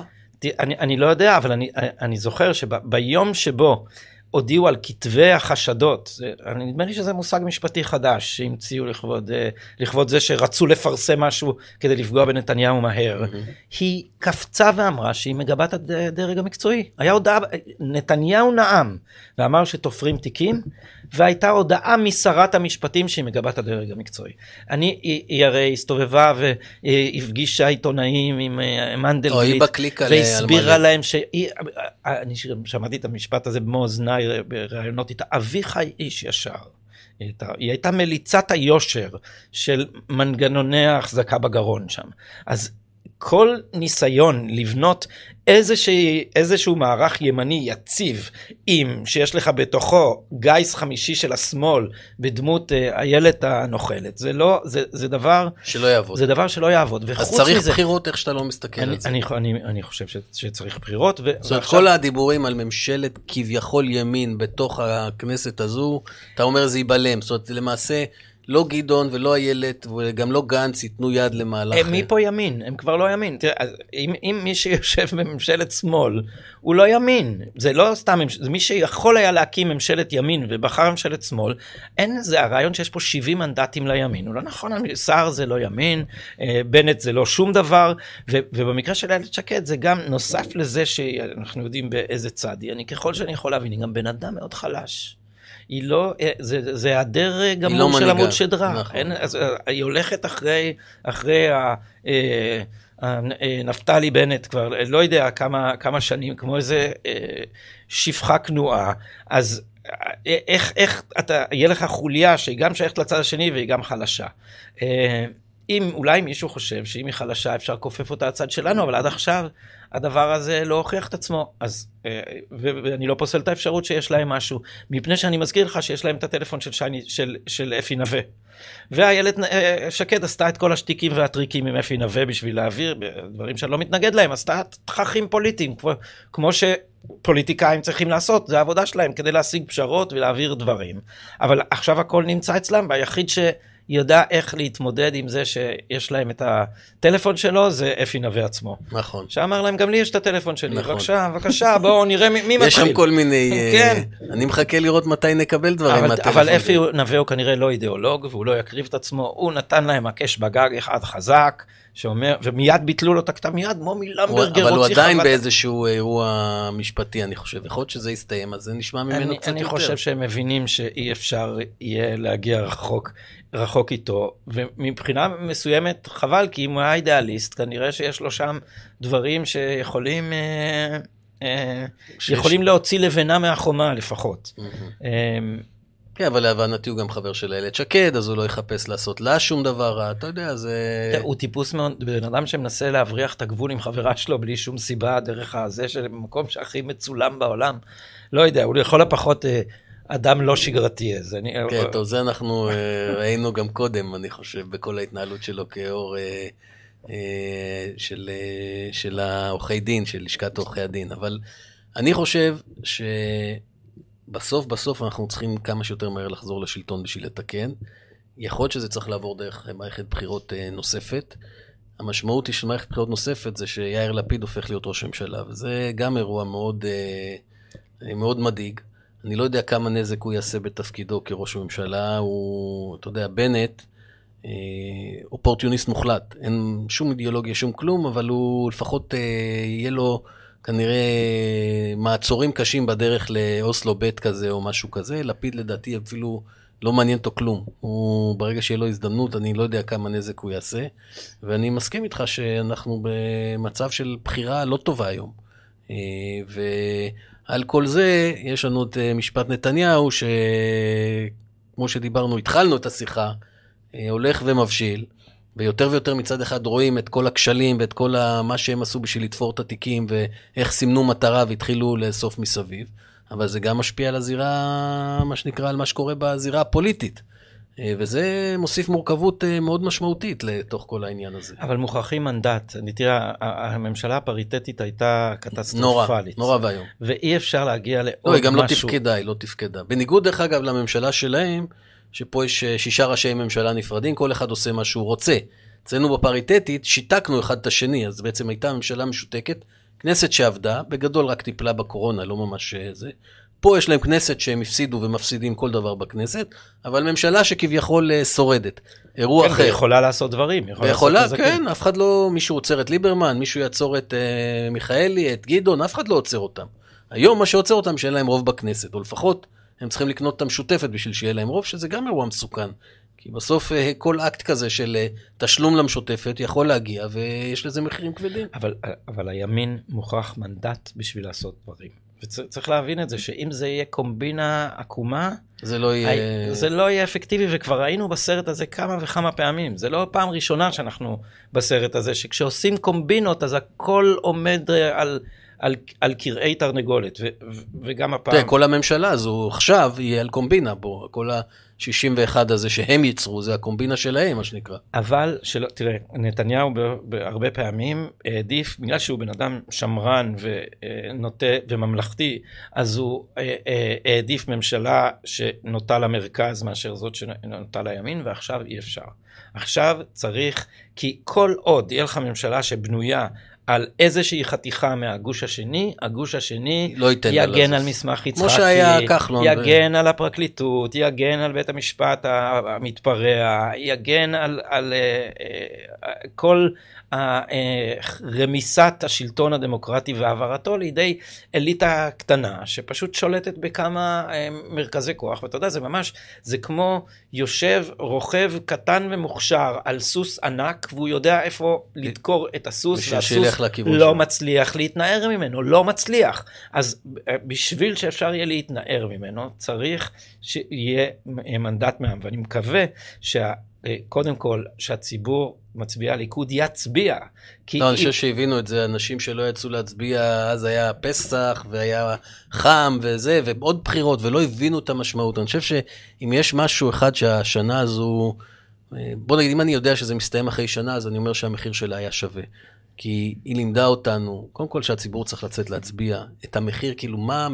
אני, אני לא יודע, אבל אני, אני זוכר שביום שבו הודיעו על כתבי החשדות, זה, נדמה לי שזה מושג משפטי חדש שהמציאו לכבוד, אה, לכבוד זה שרצו לפרסם משהו כדי לפגוע בנתניהו מהר. Mm-hmm. היא קפצה ואמרה שהיא מגבה את הדרג המקצועי. היה הודעה, נתניהו נאם ואמר שתופרים תיקים, והייתה הודעה משרת המשפטים שהיא מגבה את הדרג המקצועי. אני, היא, היא הרי הסתובבה והפגישה עיתונאים עם אה, מנדלבליט, והסבירה להם שהיא, אני שמעתי את המשפט הזה במו אוזניי בראיונות איתה, אביך איש ישר. היא הייתה, היא הייתה מליצת היושר של מנגנוני ההחזקה בגרון שם. אז כל ניסיון לבנות איזשהו מערך ימני יציב עם שיש לך בתוכו גיס חמישי של השמאל בדמות אה, איילת הנוכלת זה לא זה, זה דבר שלא יעבוד. זה דבר שלא יעבוד. אז צריך מזה, בחירות איך שאתה לא מסתכל אני, על זה. אני, אני, אני חושב ש, שצריך בחירות ו, זאת אומרת ועכשיו... כל הדיבורים על ממשלת כביכול ימין בתוך הכנסת הזו אתה אומר זה ייבלם. זאת אומרת למעשה לא גדעון ולא איילת וגם לא גנץ ייתנו יד למהלך. הם מפה ימין, הם כבר לא ימין. תראה, אם, אם מי שיושב (laughs) בממשלת שמאל, הוא לא ימין. זה לא סתם, זה מי שיכול היה להקים ממשלת ימין ובחר ממשלת שמאל, אין זה הרעיון שיש פה 70 מנדטים לימין. הוא לא נכון, סער זה לא ימין, אה, בנט זה לא שום דבר, ו, ובמקרה של איילת שקד זה גם נוסף לזה שאנחנו יודעים באיזה צד היא. אני ככל שאני יכול להבין, היא גם בן אדם מאוד חלש. היא לא, אה, זה היעדר אה, גמור לא של עמוד שדרה. נכון. אין, אז אה, היא הולכת אחרי, אחרי ה... נפתלי בנט כבר לא יודע כמה, כמה שנים, כמו איזה שפחה כנועה, אז איך, איך אתה, יהיה לך חוליה שהיא גם שייכת לצד השני והיא גם חלשה. אם אולי מישהו חושב שאם היא חלשה אפשר לכופף אותה לצד שלנו, אבל עד עכשיו הדבר הזה לא הוכיח את עצמו. אז, אה, ואני לא פוסל את האפשרות שיש להם משהו, מפני שאני מזכיר לך שיש להם את הטלפון של, שני, של, של אפי נווה. ואיילת אה, שקד עשתה את כל השטיקים והטריקים עם אפי נווה בשביל להעביר, דברים שאני לא מתנגד להם, עשתה תככים פוליטיים, כמו, כמו שפוליטיקאים צריכים לעשות, זה העבודה שלהם כדי להשיג פשרות ולהעביר דברים. אבל עכשיו הכל נמצא אצלם, והיחיד ש... יודע איך להתמודד עם זה שיש להם את הטלפון שלו, זה אפי נווה עצמו. נכון. שאמר להם, גם לי יש את הטלפון שלי, נכון. בבקשה, בבקשה, בואו נראה מי, מתחיל. יש שם כל מיני... אה, כן. אני מחכה לראות מתי נקבל דברים מהטלפון. אבל אפי נווה הוא כנראה לא אידיאולוג, והוא לא יקריב את עצמו, הוא נתן להם הקש בגג אחד חזק. שאומר, ומיד ביטלו לו את הכתב, מיד מומי למברגר חוות... אבל הוא עדיין באיזשהו אירוע משפטי, אני חושב. יכול להיות שזה יסתיים, אז זה נשמע ממנו אני, קצת אני יותר. אני חושב שהם מבינים שאי אפשר יהיה להגיע רחוק, רחוק איתו, ומבחינה מסוימת חבל, כי אם הוא היה אידיאליסט, כנראה שיש לו שם דברים שיכולים... אה, אה, שיש... יכולים להוציא לבנה מהחומה לפחות. Mm-hmm. אה, כן, אבל להבנתי הוא גם חבר של איילת שקד, אז הוא לא יחפש לעשות לה שום דבר רע, אתה יודע, זה... הוא טיפוס מאוד, בן אדם שמנסה להבריח את הגבול עם חברה שלו בלי שום סיבה, דרך הזה של מקום שהכי מצולם בעולם. לא יודע, הוא לכל הפחות אה, אדם לא שגרתי. אז אני... כן, טוב, זה אנחנו אה, ראינו גם קודם, אני חושב, בכל ההתנהלות שלו כאור אה, של, של העורכי דין, של לשכת עורכי הדין. אבל אני חושב ש... בסוף בסוף אנחנו צריכים כמה שיותר מהר לחזור לשלטון בשביל לתקן. יכול להיות שזה צריך לעבור דרך מערכת בחירות אה, נוספת. המשמעות היא של מערכת בחירות נוספת זה שיאיר לפיד הופך להיות ראש ממשלה, וזה גם אירוע מאוד, אה, מאוד מדאיג. אני לא יודע כמה נזק הוא יעשה בתפקידו כראש ממשלה. הוא, אתה יודע, בנט, אה, אופורטיוניסט מוחלט. אין שום אידיאולוגיה, שום כלום, אבל הוא לפחות יהיה לו... כנראה מעצורים קשים בדרך לאוסלו ב' כזה או משהו כזה. לפיד לדעתי אפילו לא מעניין אותו כלום. הוא, ברגע שיהיה לו הזדמנות, אני לא יודע כמה נזק הוא יעשה. ואני מסכים איתך שאנחנו במצב של בחירה לא טובה היום. אה, ועל כל זה, יש לנו את אה, משפט נתניהו, שכמו שדיברנו, התחלנו את השיחה, אה, הולך ומבשיל. ויותר ויותר מצד אחד רואים את כל הכשלים ואת כל מה שהם עשו בשביל לתפור את התיקים ואיך סימנו מטרה והתחילו לאסוף מסביב. אבל זה גם משפיע על הזירה, מה שנקרא, על מה שקורה בזירה הפוליטית. אה, וזה מוסיף מורכבות אה, מאוד משמעותית לתוך כל העניין הזה. אבל מוכרחים מנדט. אני תראה, הממשלה הפריטטית הייתה קטסטרופלית. נורא, נורא ואיום. ואי אפשר להגיע לעוד משהו. לא, היא גם לא תפקדה, היא לא תפקדה. בניגוד, דרך אגב, לממשלה שלהם, שפה יש אה, שישה ראשי ממשלה נפרדים, כל אחד עושה מה שהוא רוצה. אצלנו בפריטטית שיתקנו אחד את השני, אז בעצם הייתה ממשלה משותקת, כנסת שעבדה, בגדול רק טיפלה בקורונה, לא ממש אה, זה. פה יש להם כנסת שהם הפסידו ומפסידים כל דבר בכנסת, אבל ממשלה שכביכול אה, שורדת. אירוע כן, אחר. יכולה לעשות דברים. יכולה, יכולה כן, אף אחד לא, מישהו עוצר את ליברמן, מישהו יעצור את uh, מיכאלי, את גדעון, אף אחד לא עוצר אותם. היום מה שעוצר אותם, שאין להם רוב בכנסת, או לפחות הם צריכים לקנות את המשותפת בשביל שיהיה להם רוב, שזה גם אירוע מסוכן. כי בסוף אה, כל אקט כזה של אה, תשלום למשותפת יכול להגיע, ויש לזה מחירים כבדים. אבל, אבל הימין מוכרח מנדט בשביל לעשות דברים. וצריך להבין את זה, שאם זה יהיה קומבינה עקומה, זה לא יהיה... זה לא יהיה אפקטיבי, וכבר ראינו בסרט הזה כמה וכמה פעמים. זה לא פעם ראשונה שאנחנו בסרט הזה, שכשעושים קומבינות, אז הכל עומד אה, על, על, על קרעי תרנגולת, ו, ו, וגם הפעם... תראה, כל הממשלה הזו עכשיו יהיה על קומבינה בו, כל ה-61 הזה שהם ייצרו, זה הקומבינה שלהם, מה שנקרא. אבל, שלא, תראה, נתניהו בהרבה פעמים העדיף, בגלל שהוא בן אדם שמרן ונוטה וממלכתי, אז הוא אה, אה, העדיף ממשלה שנוטה למרכז מאשר זאת שנוטה לימין, ועכשיו אי אפשר. עכשיו צריך, כי כל עוד יהיה לך ממשלה שבנויה על איזושהי חתיכה מהגוש השני, הגוש השני לא יגן על מסמך יצחקי, כמו שהיה כחלון. יגן ו... על הפרקליטות, יגן על בית המשפט המתפרע, יגן על, על uh, uh, כל רמיסת השלטון הדמוקרטי והעברתו לידי אליטה קטנה שפשוט שולטת בכמה אה, מרכזי כוח. ואתה יודע זה ממש זה כמו יושב רוכב קטן ומוכשר על סוס ענק והוא יודע איפה לדקור את הסוס והסוס לא שלו. מצליח להתנער ממנו לא מצליח. אז אה, בשביל שאפשר יהיה להתנער ממנו צריך שיהיה מנדט מהעם. ואני מקווה שה... אה, קודם כל שהציבור מצביעי הליכוד יצביע. כי לא, אני חושב שהבינו את זה, אנשים שלא יצאו להצביע, אז היה פסח והיה חם וזה, ועוד בחירות, ולא הבינו את המשמעות. אני חושב שאם יש משהו אחד שהשנה הזו, אה, בוא נגיד, אם אני יודע שזה מסתיים אחרי שנה, אז אני אומר שהמחיר שלה היה שווה. כי היא לימדה אותנו, קודם כל שהציבור צריך לצאת להצביע, את המחיר, כאילו, מה,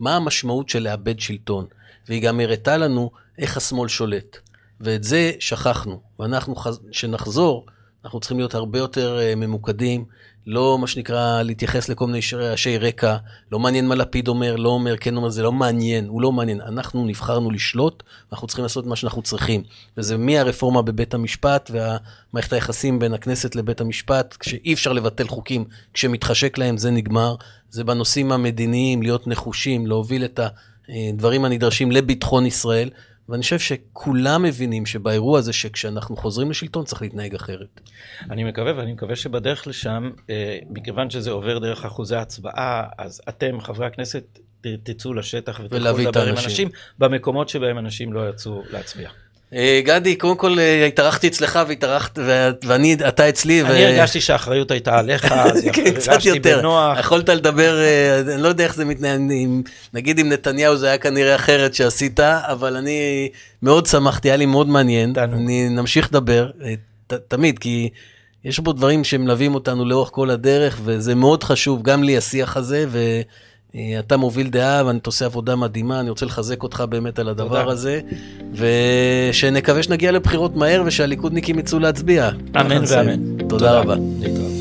מה המשמעות של לאבד שלטון. והיא גם הראתה לנו איך השמאל שולט. ואת זה שכחנו. ואנחנו, כשנחזור, אנחנו צריכים להיות הרבה יותר uh, ממוקדים, לא מה שנקרא להתייחס לכל מיני רעשי רקע, לא מעניין מה לפיד אומר, לא אומר, כן אומר, זה לא מעניין, הוא לא מעניין. אנחנו נבחרנו לשלוט, ואנחנו צריכים לעשות מה שאנחנו צריכים. וזה מהרפורמה בבית המשפט והמערכת היחסים בין הכנסת לבית המשפט, כשאי אפשר לבטל חוקים כשמתחשק להם, זה נגמר. זה בנושאים המדיניים, להיות נחושים, להוביל את הדברים הנדרשים לביטחון ישראל. ואני חושב שכולם מבינים שבאירוע הזה, שכשאנחנו חוזרים לשלטון צריך להתנהג אחרת. אני מקווה, ואני מקווה שבדרך לשם, אה, מכיוון שזה עובר דרך אחוזי הצבעה, אז אתם, חברי הכנסת, תצאו לשטח ותלכו לדבר עם אנשים במקומות שבהם אנשים לא יצאו להצביע. אה, גדי, קודם כל אה, התארחתי אצלך והתארחת, ואני, אתה אצלי. אני הרגשתי שהאחריות הייתה עליך, אז (laughs) כן, הרגשתי בנוח. יכולת לדבר, אה, אני לא יודע איך זה מתנהל, נגיד עם נתניהו זה היה כנראה אחרת שעשית, אבל אני מאוד שמחתי, היה לי מאוד מעניין. אני נמשיך לדבר, תמיד, כי יש פה דברים שמלווים אותנו לאורך כל הדרך, וזה מאוד חשוב, גם לי השיח הזה, ו... אה, אתה מוביל דעה ואני עושה עבודה מדהימה, אני רוצה לחזק אותך באמת על הדבר תודה. הזה, ושנקווה שנגיע לבחירות מהר ושהליכודניקים יצאו להצביע. אמן ואמן. תודה, תודה רבה. להתראות.